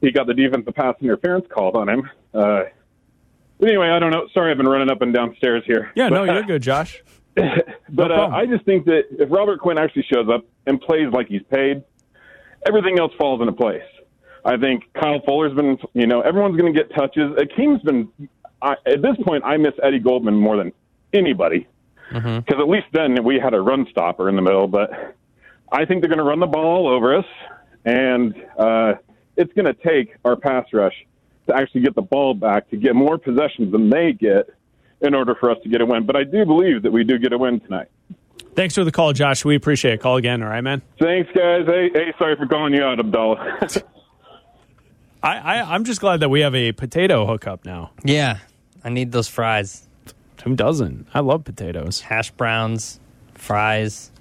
[SPEAKER 18] he got the defensive pass interference called on him. Uh, anyway, I don't know. Sorry, I've been running up and downstairs here.
[SPEAKER 3] Yeah,
[SPEAKER 18] but,
[SPEAKER 3] no, you're good, Josh. <laughs>
[SPEAKER 18] but uh, I just think that if Robert Quinn actually shows up and plays like he's paid, everything else falls into place. I think Kyle Fuller's been, you know, everyone's going to get touches. Akiem's been, I, at this point, I miss Eddie Goldman more than anybody because at least then we had a run stopper in the middle. But I think they're going to run the ball all over us, and uh, it's going to take our pass rush to actually get the ball back to get more possessions than they get in order for us to get a win. But I do believe that we do get a win tonight.
[SPEAKER 3] Thanks for the call, Josh. We appreciate it. Call again, all right, man?
[SPEAKER 18] Thanks, guys. Hey, hey sorry for calling you out, Abdallah. <laughs>
[SPEAKER 3] I, I, I'm just glad that we have a potato hookup now.
[SPEAKER 4] Yeah, I need those fries.
[SPEAKER 3] Who doesn't? I love potatoes.
[SPEAKER 4] Hash browns, fries.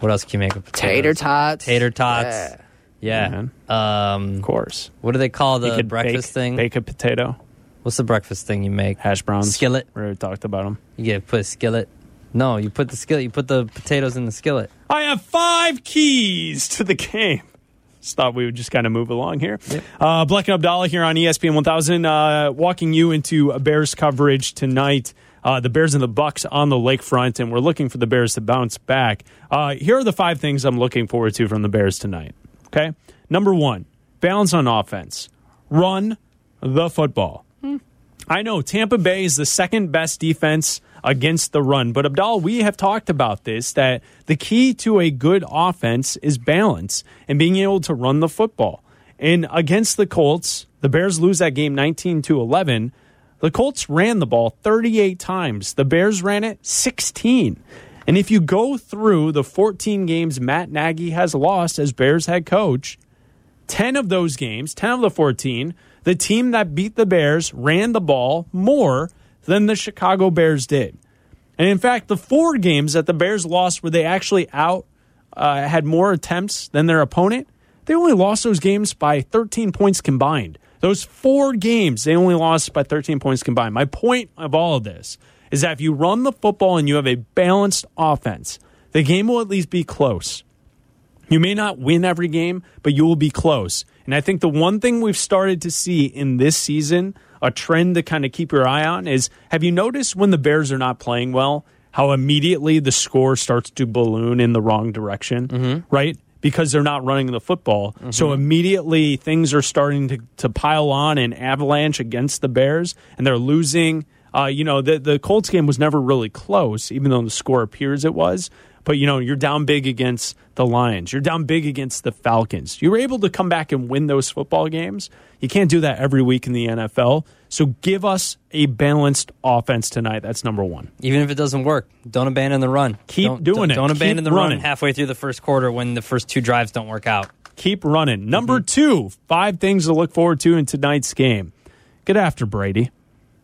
[SPEAKER 4] What else can you make with potatoes?
[SPEAKER 17] Tater tots.
[SPEAKER 4] Tater tots. Yeah. Um,
[SPEAKER 3] of course.
[SPEAKER 4] What do they call the
[SPEAKER 3] You could
[SPEAKER 4] breakfast
[SPEAKER 3] bake,
[SPEAKER 4] thing?
[SPEAKER 3] Bake a potato.
[SPEAKER 4] What's the breakfast thing you make?
[SPEAKER 3] Hash browns.
[SPEAKER 4] Skillet.
[SPEAKER 3] We already talked about them.
[SPEAKER 4] You get put a skillet. No, you put the skillet. You put the potatoes in the skillet.
[SPEAKER 3] I have five keys to the game. Just thought we would just kind of move along here. Uh, Bleck and Abdallah here on ESPN 1000, uh, walking you into Bears coverage tonight. Uh, the Bears and the Bucks on the lakefront, and we're looking for the Bears to bounce back. Uh, here are the five things I'm looking forward to from the Bears tonight. Okay, number one, balance on offense. Run the football. I know Tampa Bay is the second best defense against the run, but Abdal, we have talked about this that the key to a good offense is balance and being able to run the football. And against the Colts, the Bears lose that game 19 to 11. The Colts ran the ball 38 times. The Bears ran it 16. And if you go through the 14 games Matt Nagy has lost as Bears head coach, 10 of those games, 10 of the 14, the team that beat the Bears ran the ball more than the Chicago Bears did. And in fact, the four games that the Bears lost where they actually out uh, had more attempts than their opponent, they only lost those games by 13 points combined. Those four games, they only lost by 13 points combined. My point of all of this is that if you run the football and you have a balanced offense, the game will at least be close. You may not win every game, but you will be close. And I think the one thing we've started to see in this season, a trend to kind of keep your eye on, is have you noticed when the Bears are not playing well, how immediately the score starts to balloon in the wrong direction, right? Because they're not running the football. So immediately things are starting to, to pile on and avalanche against the Bears, and they're losing. Uh, you know, the, the Colts game was never really close, even though the score appears it was. But, you know, you're down big against the Lions. You're down big against the Falcons. You were able to come back and win those football games. You can't do that every week in the NFL. So give us a balanced offense tonight. That's number one.
[SPEAKER 4] Even if it doesn't work, don't abandon the run.
[SPEAKER 3] Keep
[SPEAKER 4] don't,
[SPEAKER 3] doing
[SPEAKER 4] don't,
[SPEAKER 3] it.
[SPEAKER 4] Don't
[SPEAKER 3] Keep
[SPEAKER 4] abandon the
[SPEAKER 3] running.
[SPEAKER 4] run halfway through the first quarter when the first two drives don't work out.
[SPEAKER 3] Keep running. Number mm-hmm. two, five things to look forward to in tonight's game. Get after Brady.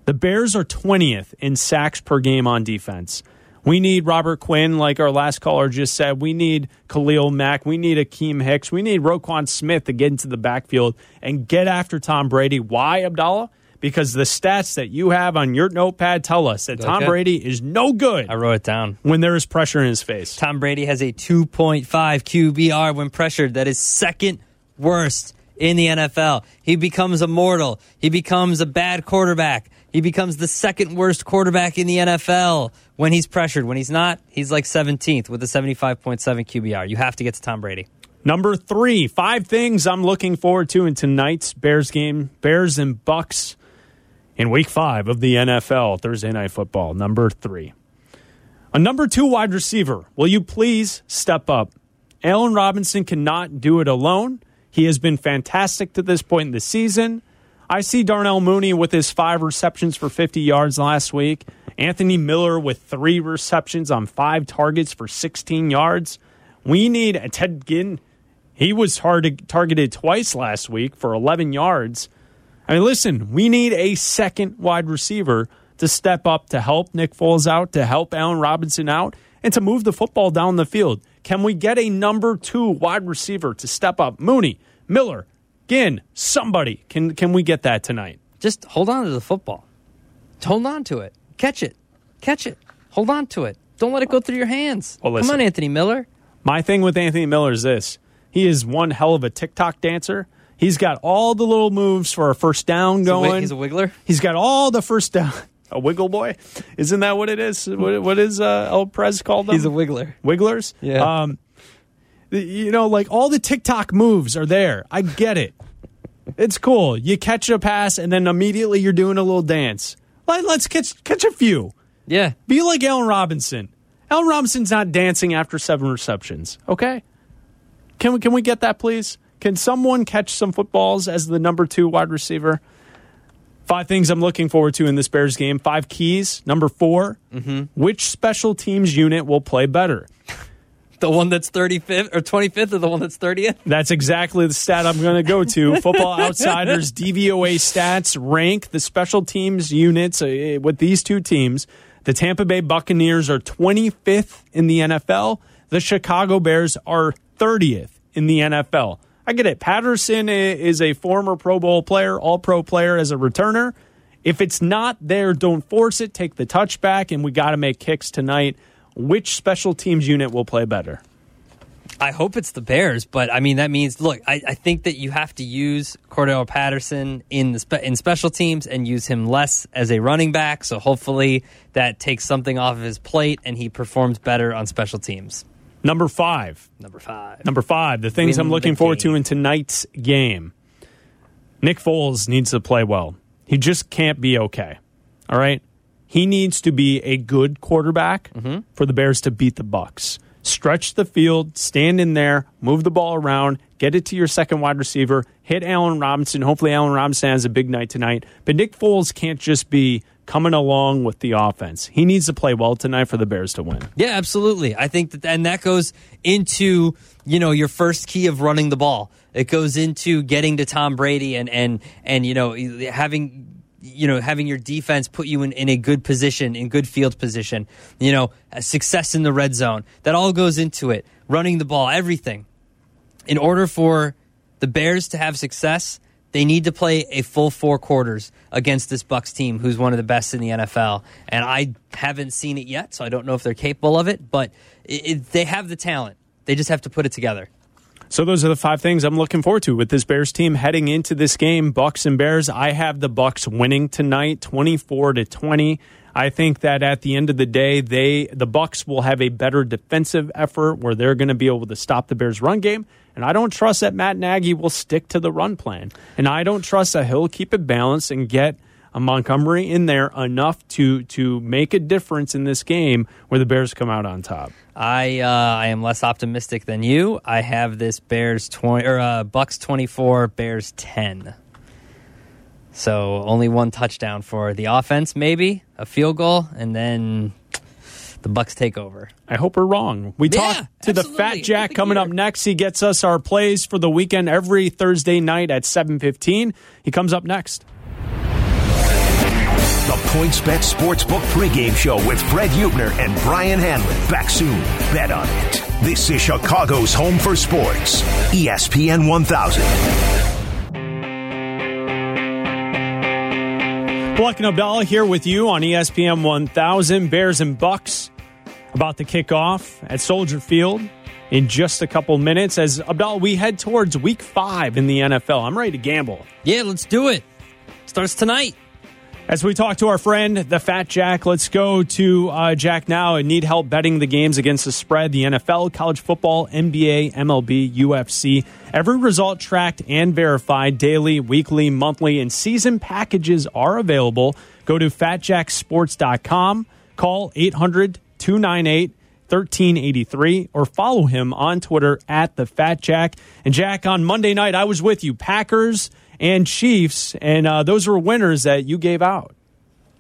[SPEAKER 3] The Bears are 20th in sacks per game on defense. We need Robert Quinn, like our last caller just said. We need Khalil Mack. We need Akiem Hicks. We need Roquan Smith to get into the backfield and get after Tom Brady. Why, Abdallah? Because the stats that you have on your notepad tell us that Tom
[SPEAKER 4] Okay.
[SPEAKER 3] Brady is no good
[SPEAKER 4] I wrote it down.
[SPEAKER 3] when there is pressure in his face.
[SPEAKER 4] Tom Brady has a 2.5 QBR when pressured. That is second worst in the NFL. He becomes immortal. He becomes a bad quarterback. He becomes the second worst quarterback in the NFL when he's pressured. When he's not, he's like 17th with a 75.7 QBR. You have to get to Tom Brady.
[SPEAKER 3] Number three, five things I'm looking forward to in tonight's Bears game. Bears and Bucks in week five of the NFL, Thursday night football. Number three. A number two wide receiver. Will you please step up? Allen Robinson cannot do it alone. He has been fantastic to this point in the season. I see Darnell Mooney with his five receptions for 50 yards last week, Anthony Miller with three receptions on five targets for 16 yards. We need Ted Ginn. He was hard targeted twice last week for 11 yards. I mean, listen, we need a second wide receiver to step up to help Nick Foles out, to help Allen Robinson out, and to move the football down the field. Can we get a number two wide receiver to step up? Mooney, Miller, Ginn, somebody. Can can we get that tonight?
[SPEAKER 4] Just hold on to the football. Hold on to it. Catch it. Catch it. Hold on to it. Don't let it go through your hands.
[SPEAKER 3] Well,
[SPEAKER 4] Come on, Anthony Miller.
[SPEAKER 3] My thing with Anthony Miller is this: he is one hell of a TikTok dancer. He's got all the little moves for a first down
[SPEAKER 4] He's a
[SPEAKER 3] going.
[SPEAKER 4] he's a wiggler.
[SPEAKER 3] He's got all the first down. <laughs> A wiggle boy, isn't that what it is? What, what is uh, El Prez called them?
[SPEAKER 4] He's a wiggler.
[SPEAKER 3] Wigglers.
[SPEAKER 4] Yeah.
[SPEAKER 3] Um, you know, like all the TikTok moves are there. I get it. It's cool. You catch a pass and then immediately you're doing a little dance. Let, let's catch catch a few.
[SPEAKER 4] Yeah.
[SPEAKER 3] Be like Allen Robinson. Allen Robinson's not dancing after seven receptions. Okay. Can we can we get that please? Can someone catch some footballs as the number two wide receiver? Five things I'm looking forward to in this Bears game. Five keys. Number 4 mm-hmm. Which special teams unit will play better?
[SPEAKER 4] The one that's 35th or 25th or the one that's 30th?
[SPEAKER 3] That's exactly the stat I'm going to go to. <laughs> Football Outsiders DVOA stats rank the special teams units uh, with these two teams. The Tampa Bay Buccaneers are 25th in the NFL. The Chicago Bears are 30th in the NFL. I get it. Patterson is a former Pro Bowl player, all pro player as a returner. If it's not there, don't force it. Take the touchback, and we got to make kicks tonight. Which special teams unit will play better?
[SPEAKER 4] I hope it's the Bears, but I mean that means look. I, I think that you have to use Cordell Patterson in the spe- in special teams and use him less as a running back. So hopefully that takes something off of his plate and he performs better on special teams.
[SPEAKER 3] Number five.
[SPEAKER 4] Number five.
[SPEAKER 3] Number five, the things
[SPEAKER 4] Win
[SPEAKER 3] I'm looking forward to in tonight's game. Nick Foles needs to play well. He just can't be okay. All right? He needs to be a good quarterback
[SPEAKER 4] Mm-hmm.
[SPEAKER 3] for the Bears to beat the Bucks. Stretch the field, stand in there, move the ball around, get it to your second wide receiver, hit Allen Robinson. Hopefully Allen Robinson has a big night tonight. But Nick Foles can't just be coming along with the offense. He needs to play well tonight for the Bears to win.
[SPEAKER 4] Yeah, absolutely. I think that, and that goes into you know your first key of running the ball. It goes into getting to Tom Brady and and and you know having you know having your defense put you in, in a good position, in good field position. You know, success in the red zone. That all goes into it. Running the ball, everything. In order for the Bears to have success, they need to play a full four quarters against this Bucks team, who's one of the best in the NFL. And I haven't seen it yet, so I don't know if they're capable of it. But it, it, they have the talent. They just have to put it together.
[SPEAKER 3] So those are the five things I'm looking forward to with this Bears team heading into this game. Bucks and Bears. I have the Bucks winning tonight, 24 to 20. I think that at the end of the day, they the Bucks will have a better defensive effort where they're going to be able to stop the Bears run game. And I don't trust that Matt Nagy will stick to the run plan. And I don't trust that he'll keep it balanced and get a Montgomery in there enough to to make a difference in this game where the Bears come out on top.
[SPEAKER 4] I uh, I am less optimistic than you. I have this Bears twenty or uh, Bucks twenty four, Bears ten. So only one touchdown for the offense, maybe a field goal, and then the Bucks take over.
[SPEAKER 3] I hope we're wrong. We
[SPEAKER 4] Yeah,
[SPEAKER 3] talk to the Fat Jack coming up next. He gets us our plays for the weekend every Thursday night at 7:15. He comes up next.
[SPEAKER 1] The PointsBet Sportsbook pregame show with Fred Hubner and Brian Hanlon. Back soon. Bet on it. This is Chicago's home for sports. ESPN 1000.
[SPEAKER 3] Bleck and Abdallah here with you on ESPN 1000. Bears and Bucks about to kick off at Soldier Field in just a couple minutes. As Abdallah, we head towards Week Five in the NFL. I'm ready to gamble.
[SPEAKER 4] Yeah, let's do it. Starts tonight.
[SPEAKER 3] As we talk to our friend, the Fat Jack, let's go to uh, Jack now and need help betting the games against the spread, the NFL, college football, NBA, MLB, UFC. Every result tracked and verified daily, weekly, monthly, and season packages are available. Go to fatjacksports.com, call 800 298 1383, or follow him on Twitter at the Fat Jack. And Jack, on Monday night, I was with you. Packers and Chiefs, and uh, those were winners that you gave out.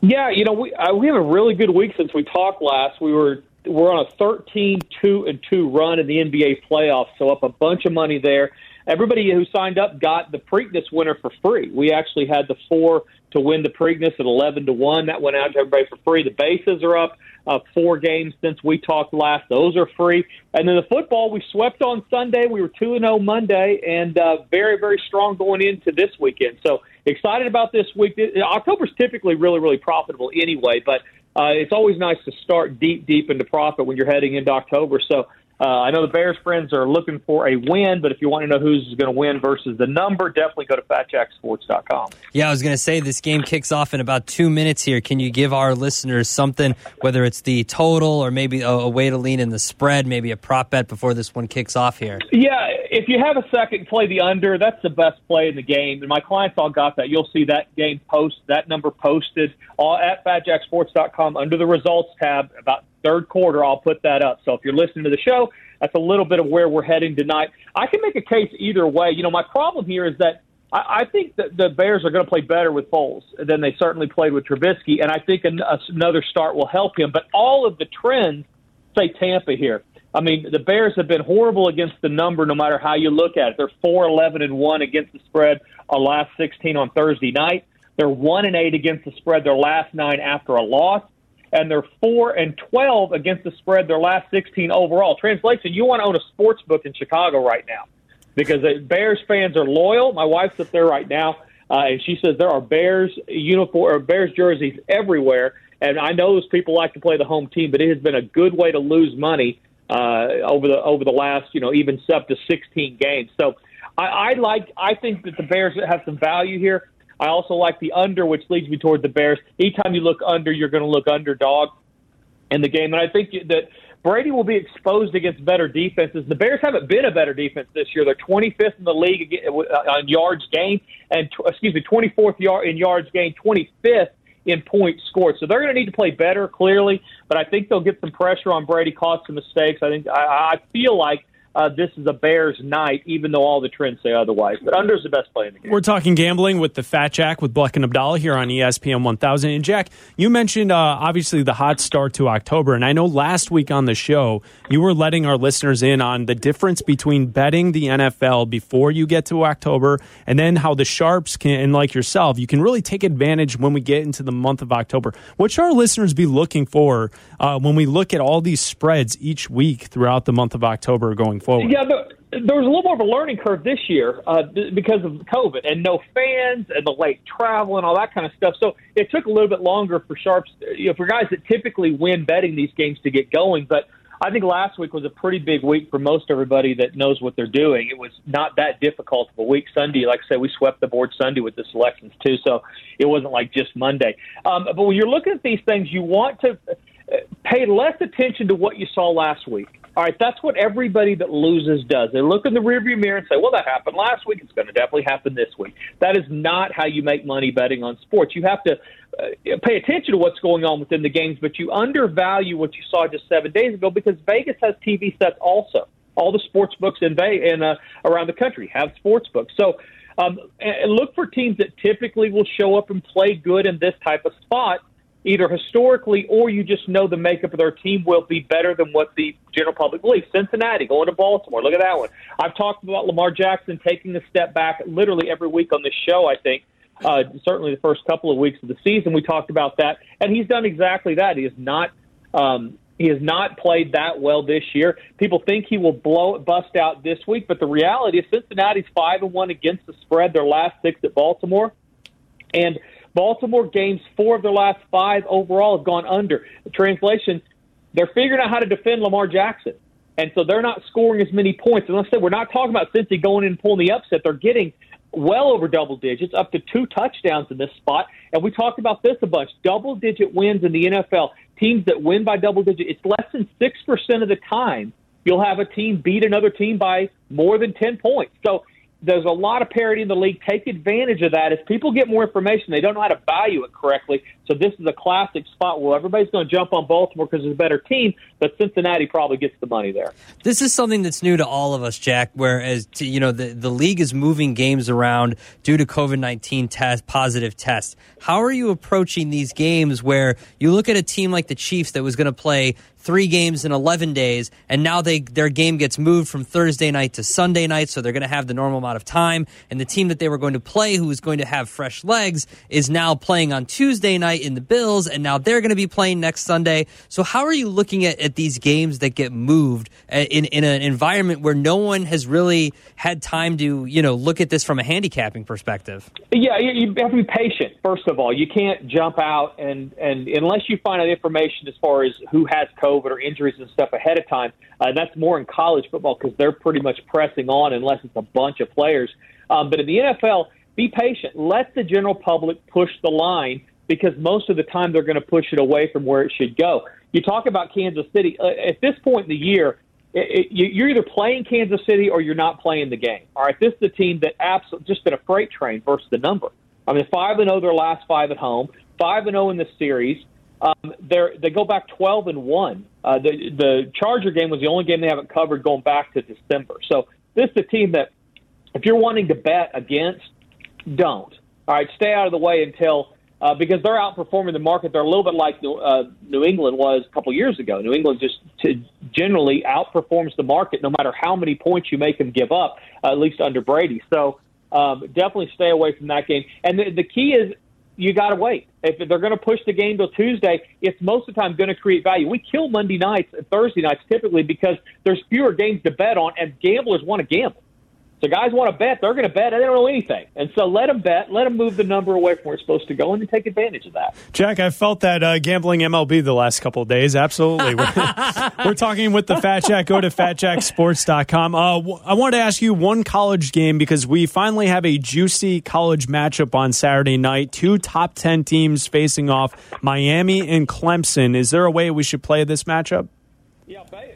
[SPEAKER 19] Yeah, you know, we uh, we have a really good week since we talked last. We were we're on a 13 2 and 2 run in the NBA playoffs, so up a bunch of money there. Everybody who signed up got the Preakness winner for free. We actually had the four to win the Preakness at 11 to 1. That went out to everybody for free. The bases are up uh, four games since we talked last. Those are free. And then the football, we swept on Sunday. We were 2 0 Monday, and uh, very, very strong going into this weekend. So excited about this week. October's typically really, really profitable anyway, but uh, it's always nice to start deep, deep into profit when you're heading into October. So uh, I know the Bears friends are looking for a win, but if you want to know who's going to win versus the number, definitely go to fatjacksports.com.
[SPEAKER 4] Yeah, I was going to say this game kicks off in about two minutes here. Can you give our listeners something, whether it's the total or maybe a, a way to lean in the spread, maybe a prop bet before this one kicks off here?
[SPEAKER 19] Yeah, if you have a second, play the under. That's the best play in the game. And my clients all got that. You'll see that game post, that number posted all at fatjacksports.com under the results tab about third quarter, I'll put that up. So if you're listening to the show, that's a little bit of where we're heading tonight. I can make a case either way. You know, my problem here is that I, I think that the Bears are going to play better with Foles than they certainly played with Trubisky, and I think an, another start will help him. But all of the trends say Tampa here. I mean, the Bears have been horrible against the number, no matter how you look at it. They're four eleven and one against the spread. Our last sixteen on Thursday night. They're one and eight against the spread. Their last nine after a loss and they're four and twelve against the spread. Their last sixteen overall. Translation: You want to own a sports book in Chicago right now because the Bears fans are loyal. My wife's up there right now, uh, and she says there are Bears uniform or Bears jerseys everywhere. And I know those people like to play the home team, but it has been a good way to lose money uh, over the over the last you know even up to sixteen games. So I, I like I think that the Bears have some value here. I also like the under, which leads me toward the Bears. Anytime you look under, you're going to look underdog in the game. And I think that Brady will be exposed against better defenses. The Bears haven't been a better defense this year. They're 25th in the league uh, on yards gained, and excuse me, 24th in yards gained, 25th in points scored. So they're going to need to play better, clearly. But I think they'll get some pressure on Brady, cause some mistakes. I think I, I feel like uh, this is a Bears night, even though all the trends say otherwise. But under is the best play in the game.
[SPEAKER 3] We're talking gambling with the Fat Jack with Bleck and Abdallah here on ESPN 1000. And Jack, you mentioned uh, obviously the hot start to October, and I know last week on the show you were letting our listeners in on the difference between betting the NFL before you get to October, and then how the sharps can, and like yourself, you can really take advantage when we get into the month of October. What should our listeners be looking for uh, when we look at all these spreads each week throughout the month of October going forward?
[SPEAKER 19] Yeah, the, there was a little more of a learning curve this year uh, because of COVID and no fans and the late travel and all that kind of stuff. So it took a little bit longer for sharps, you know, for guys that typically win betting these games to get going. But I think last week was a pretty big week for most everybody that knows what they're doing. It was not that difficult of a week. Sunday, like I said, we swept the board Sunday with the selections too, so it wasn't like just Monday. Um, but when you're looking at these things, you want to uh, pay less attention to what you saw last week all right, that's what everybody that loses does. They look in the rearview mirror and say, "Well, that happened last week. It's going to definitely happen this week." That is not how you make money betting on sports. You have to uh, pay attention to what's going on within the games, but you undervalue what you saw just seven days ago because Vegas has TV sets also. All the sports books in Bay in uh, around the country have sports books. So. Um, and look for teams that typically will show up and play good in this type of spot either historically or you just know the makeup of their team will be better than what the general public believes. Cincinnati going to Baltimore. Look at that one. I've talked about Lamar Jackson taking a step back literally every week on this show, I think. Uh, certainly the first couple of weeks of the season, we talked about that, and he's done exactly that. He has not um, he has not played that well this year. People think he will blow bust out this week, but the reality is Cincinnati's five and one against the spread. Their last six at Baltimore, and Baltimore games, four of their last five overall have gone under. The translation, they're figuring out how to defend Lamar Jackson. And so they're not scoring as many points. And let's say we're not talking about Cincy going in and pulling the upset. They're getting well over double digits, up to two touchdowns in this spot. And we talked about this a bunch. Double digit wins in the NFL. Teams that win by double digit, it's less than 6% of the time you'll have a team beat another team by more than 10 points. So there's a lot of parity in the league. Take advantage of that. If people get more information, they don't know how to value it correctly. So this is a classic spot where everybody's going to jump on Baltimore because it's a better team, but Cincinnati probably gets the money there.
[SPEAKER 4] This is something that's new to all of us, Jack. Whereas you know the the league is moving games around due to COVID nineteen test positive tests. How are you approaching these games where you look at a team like the Chiefs that was going to play three games in 11 days and now they their game gets moved from Thursday night to Sunday night so they're going to have the normal amount of time. And the team that they were going to play who was going to have fresh legs is now playing on Tuesday night in the Bills and now they're going to be playing next Sunday. So how are you looking at, at these games that get moved uh, in in an environment where no one has really had time to you know look at this from a handicapping perspective?
[SPEAKER 19] Yeah, you, you have to be patient. First of all, you can't jump out and and unless you find out information as far as who has COVID or injuries and stuff ahead of time. Uh, that's more in college football because they're pretty much pressing on unless it's a bunch of players. Um, but in the NFL, be patient. Let the general public push the line because most of the time they're going to push it away from where it should go. You talk about Kansas City uh, at this point in the year. It, it, you- you're either playing Kansas City or you're not playing the game. All right, this is the team that absolutely just been a freight train versus the number. I mean, five and zero their last five at home, five and zero in the series. Um, they're, they go back twelve and one. Uh, the the Charger game was the only game they haven't covered going back to December. So this is a team that, if you're wanting to bet against, don't. All right, stay out of the way until uh, because they're outperforming the market. They're a little bit like New, uh, New England was a couple years ago. New England just generally outperforms the market no matter how many points you make them give up, uh, at least under Brady. So um, definitely stay away from that game. And the, the key is you got to wait. If they're going to push the game till Tuesday, it's most of the time going to create value. We kill Monday nights and Thursday nights typically because there's fewer games to bet on, and gamblers want to gamble. So guys want to bet, they're going to bet, and they don't know anything. And so let them bet, let them move the number away from where it's supposed to go, and then take advantage of that.
[SPEAKER 3] Jack, I felt that uh, gambling MLB the last couple of days. Absolutely. <laughs> We're, we're talking with the Fat Jack. Go to fatjacksports.com. Uh, w- I wanted to ask you one college game because we finally have a juicy college matchup on Saturday night. Two top 10 teams facing off Miami and Clemson. Is there a way we should play this matchup?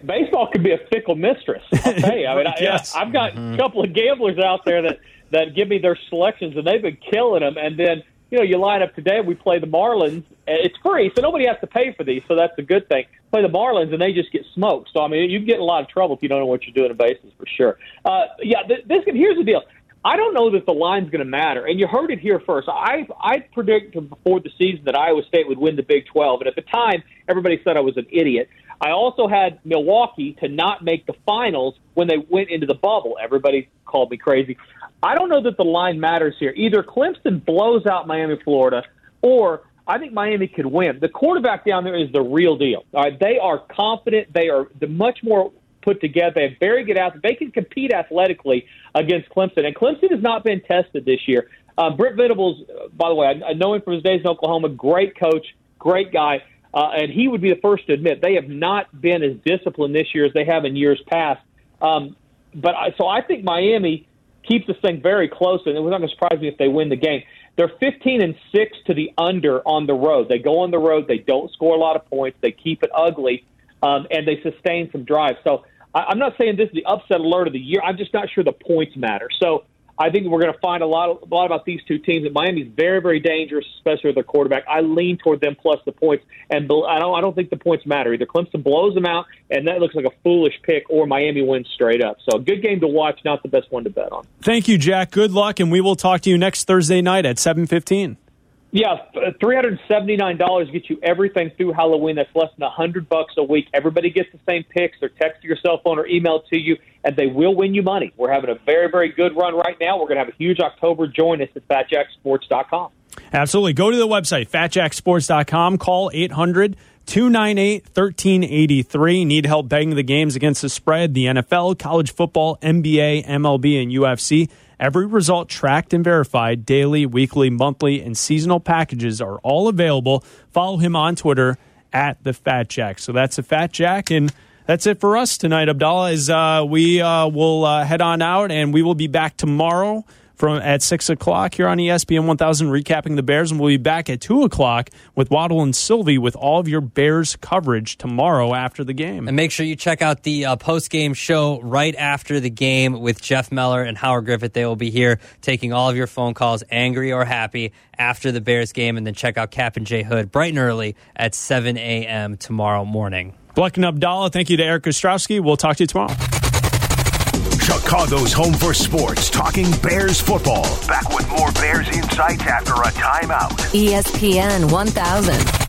[SPEAKER 19] Baseball could be a fickle mistress. I'll tell you. I <laughs> mean,
[SPEAKER 3] Yes.
[SPEAKER 19] I, I've got a couple of gamblers out there that that give me their selections, and they've been killing them. And then you know, you line up today. We play the Marlins. and It's free, so nobody has to pay for these. So that's a good thing. Play the Marlins, and they just get smoked. So I mean, you can get in a lot of trouble if you don't know what you're doing in bases for sure. Uh, yeah, th- this here's the deal. I don't know that the line's going to matter, and you heard it here first. I I predicted before the season that Iowa State would win the Big 12, and at the time, everybody said I was an idiot. I also had Milwaukee to not make the finals when they went into the bubble. Everybody called me crazy. I don't know that the line matters here. Either Clemson blows out Miami, Florida, or I think Miami could win. The quarterback down there is the real deal. All right, they are confident. They are much more put together. They have very good athletes. They can compete athletically against Clemson, and Clemson has not been tested this year. Uh, Brent Venables, uh, by the way, I, I know him from his days in Oklahoma. Great coach, great guy, uh, and he would be the first to admit they have not been as disciplined this year as they have in years past. Um, but I, so I think Miami keeps this thing very close, and it was not going to surprise me if they win the game. They're 15 and six to the under on the road. They go on the road. They don't score a lot of points. They keep it ugly, um, and they sustain some drives. So I, I'm not saying this is the upset alert of the year. I'm just not sure the points matter. So I think we're going to find a lot, of, a lot about these two teams. And Miami's very, very dangerous, especially with their quarterback. I lean toward them plus the points, and I don't, I don't think the points matter. Either Clemson blows them out, and that looks like a foolish pick, or Miami wins straight up. So good game to watch, not the best one to bet on.
[SPEAKER 3] Thank you, Jack. Good luck, and we will talk to you next Thursday night at 715.
[SPEAKER 19] Yeah, three hundred seventy nine dollars gets you everything through Halloween. That's less than a hundred bucks a week. Everybody gets the same picks. They're text to your cell phone or email to you, and they will win you money. We're having a very very good run right now. We're going to have a huge October. Join us at FatJackSports.com.
[SPEAKER 3] Absolutely. Go to the website, fatjacksports.com. Call 800 298 1383. Need help betting the games against the spread, the NFL, college football, NBA, MLB, and UFC. Every result tracked and verified. Daily, weekly, monthly, and seasonal packages are all available. Follow him on Twitter at the Fat Jack. So that's the Fat Jack, and that's it for us tonight. Abdallah is uh, we uh, will uh, head on out, and we will be back tomorrow from at six o'clock here on ESPN 1000, recapping the Bears, and we'll be back at two o'clock with Waddle and Silvy with all of your Bears coverage tomorrow after the game.
[SPEAKER 4] And make sure you check out the uh, post game show right after the game with Jeff Meller and Howard Griffith. They will be here taking all of your phone calls, angry or happy, after the Bears game. And then check out Kap and Jay Hood bright and early at 7 a.m. tomorrow morning.
[SPEAKER 3] Bleck and Abdallah, thank you to Eric Ostrowski. We'll talk to you tomorrow.
[SPEAKER 1] Chicago's home for sports, talking Bears football. Back with more Bears insights after a timeout.
[SPEAKER 2] ESPN 1000.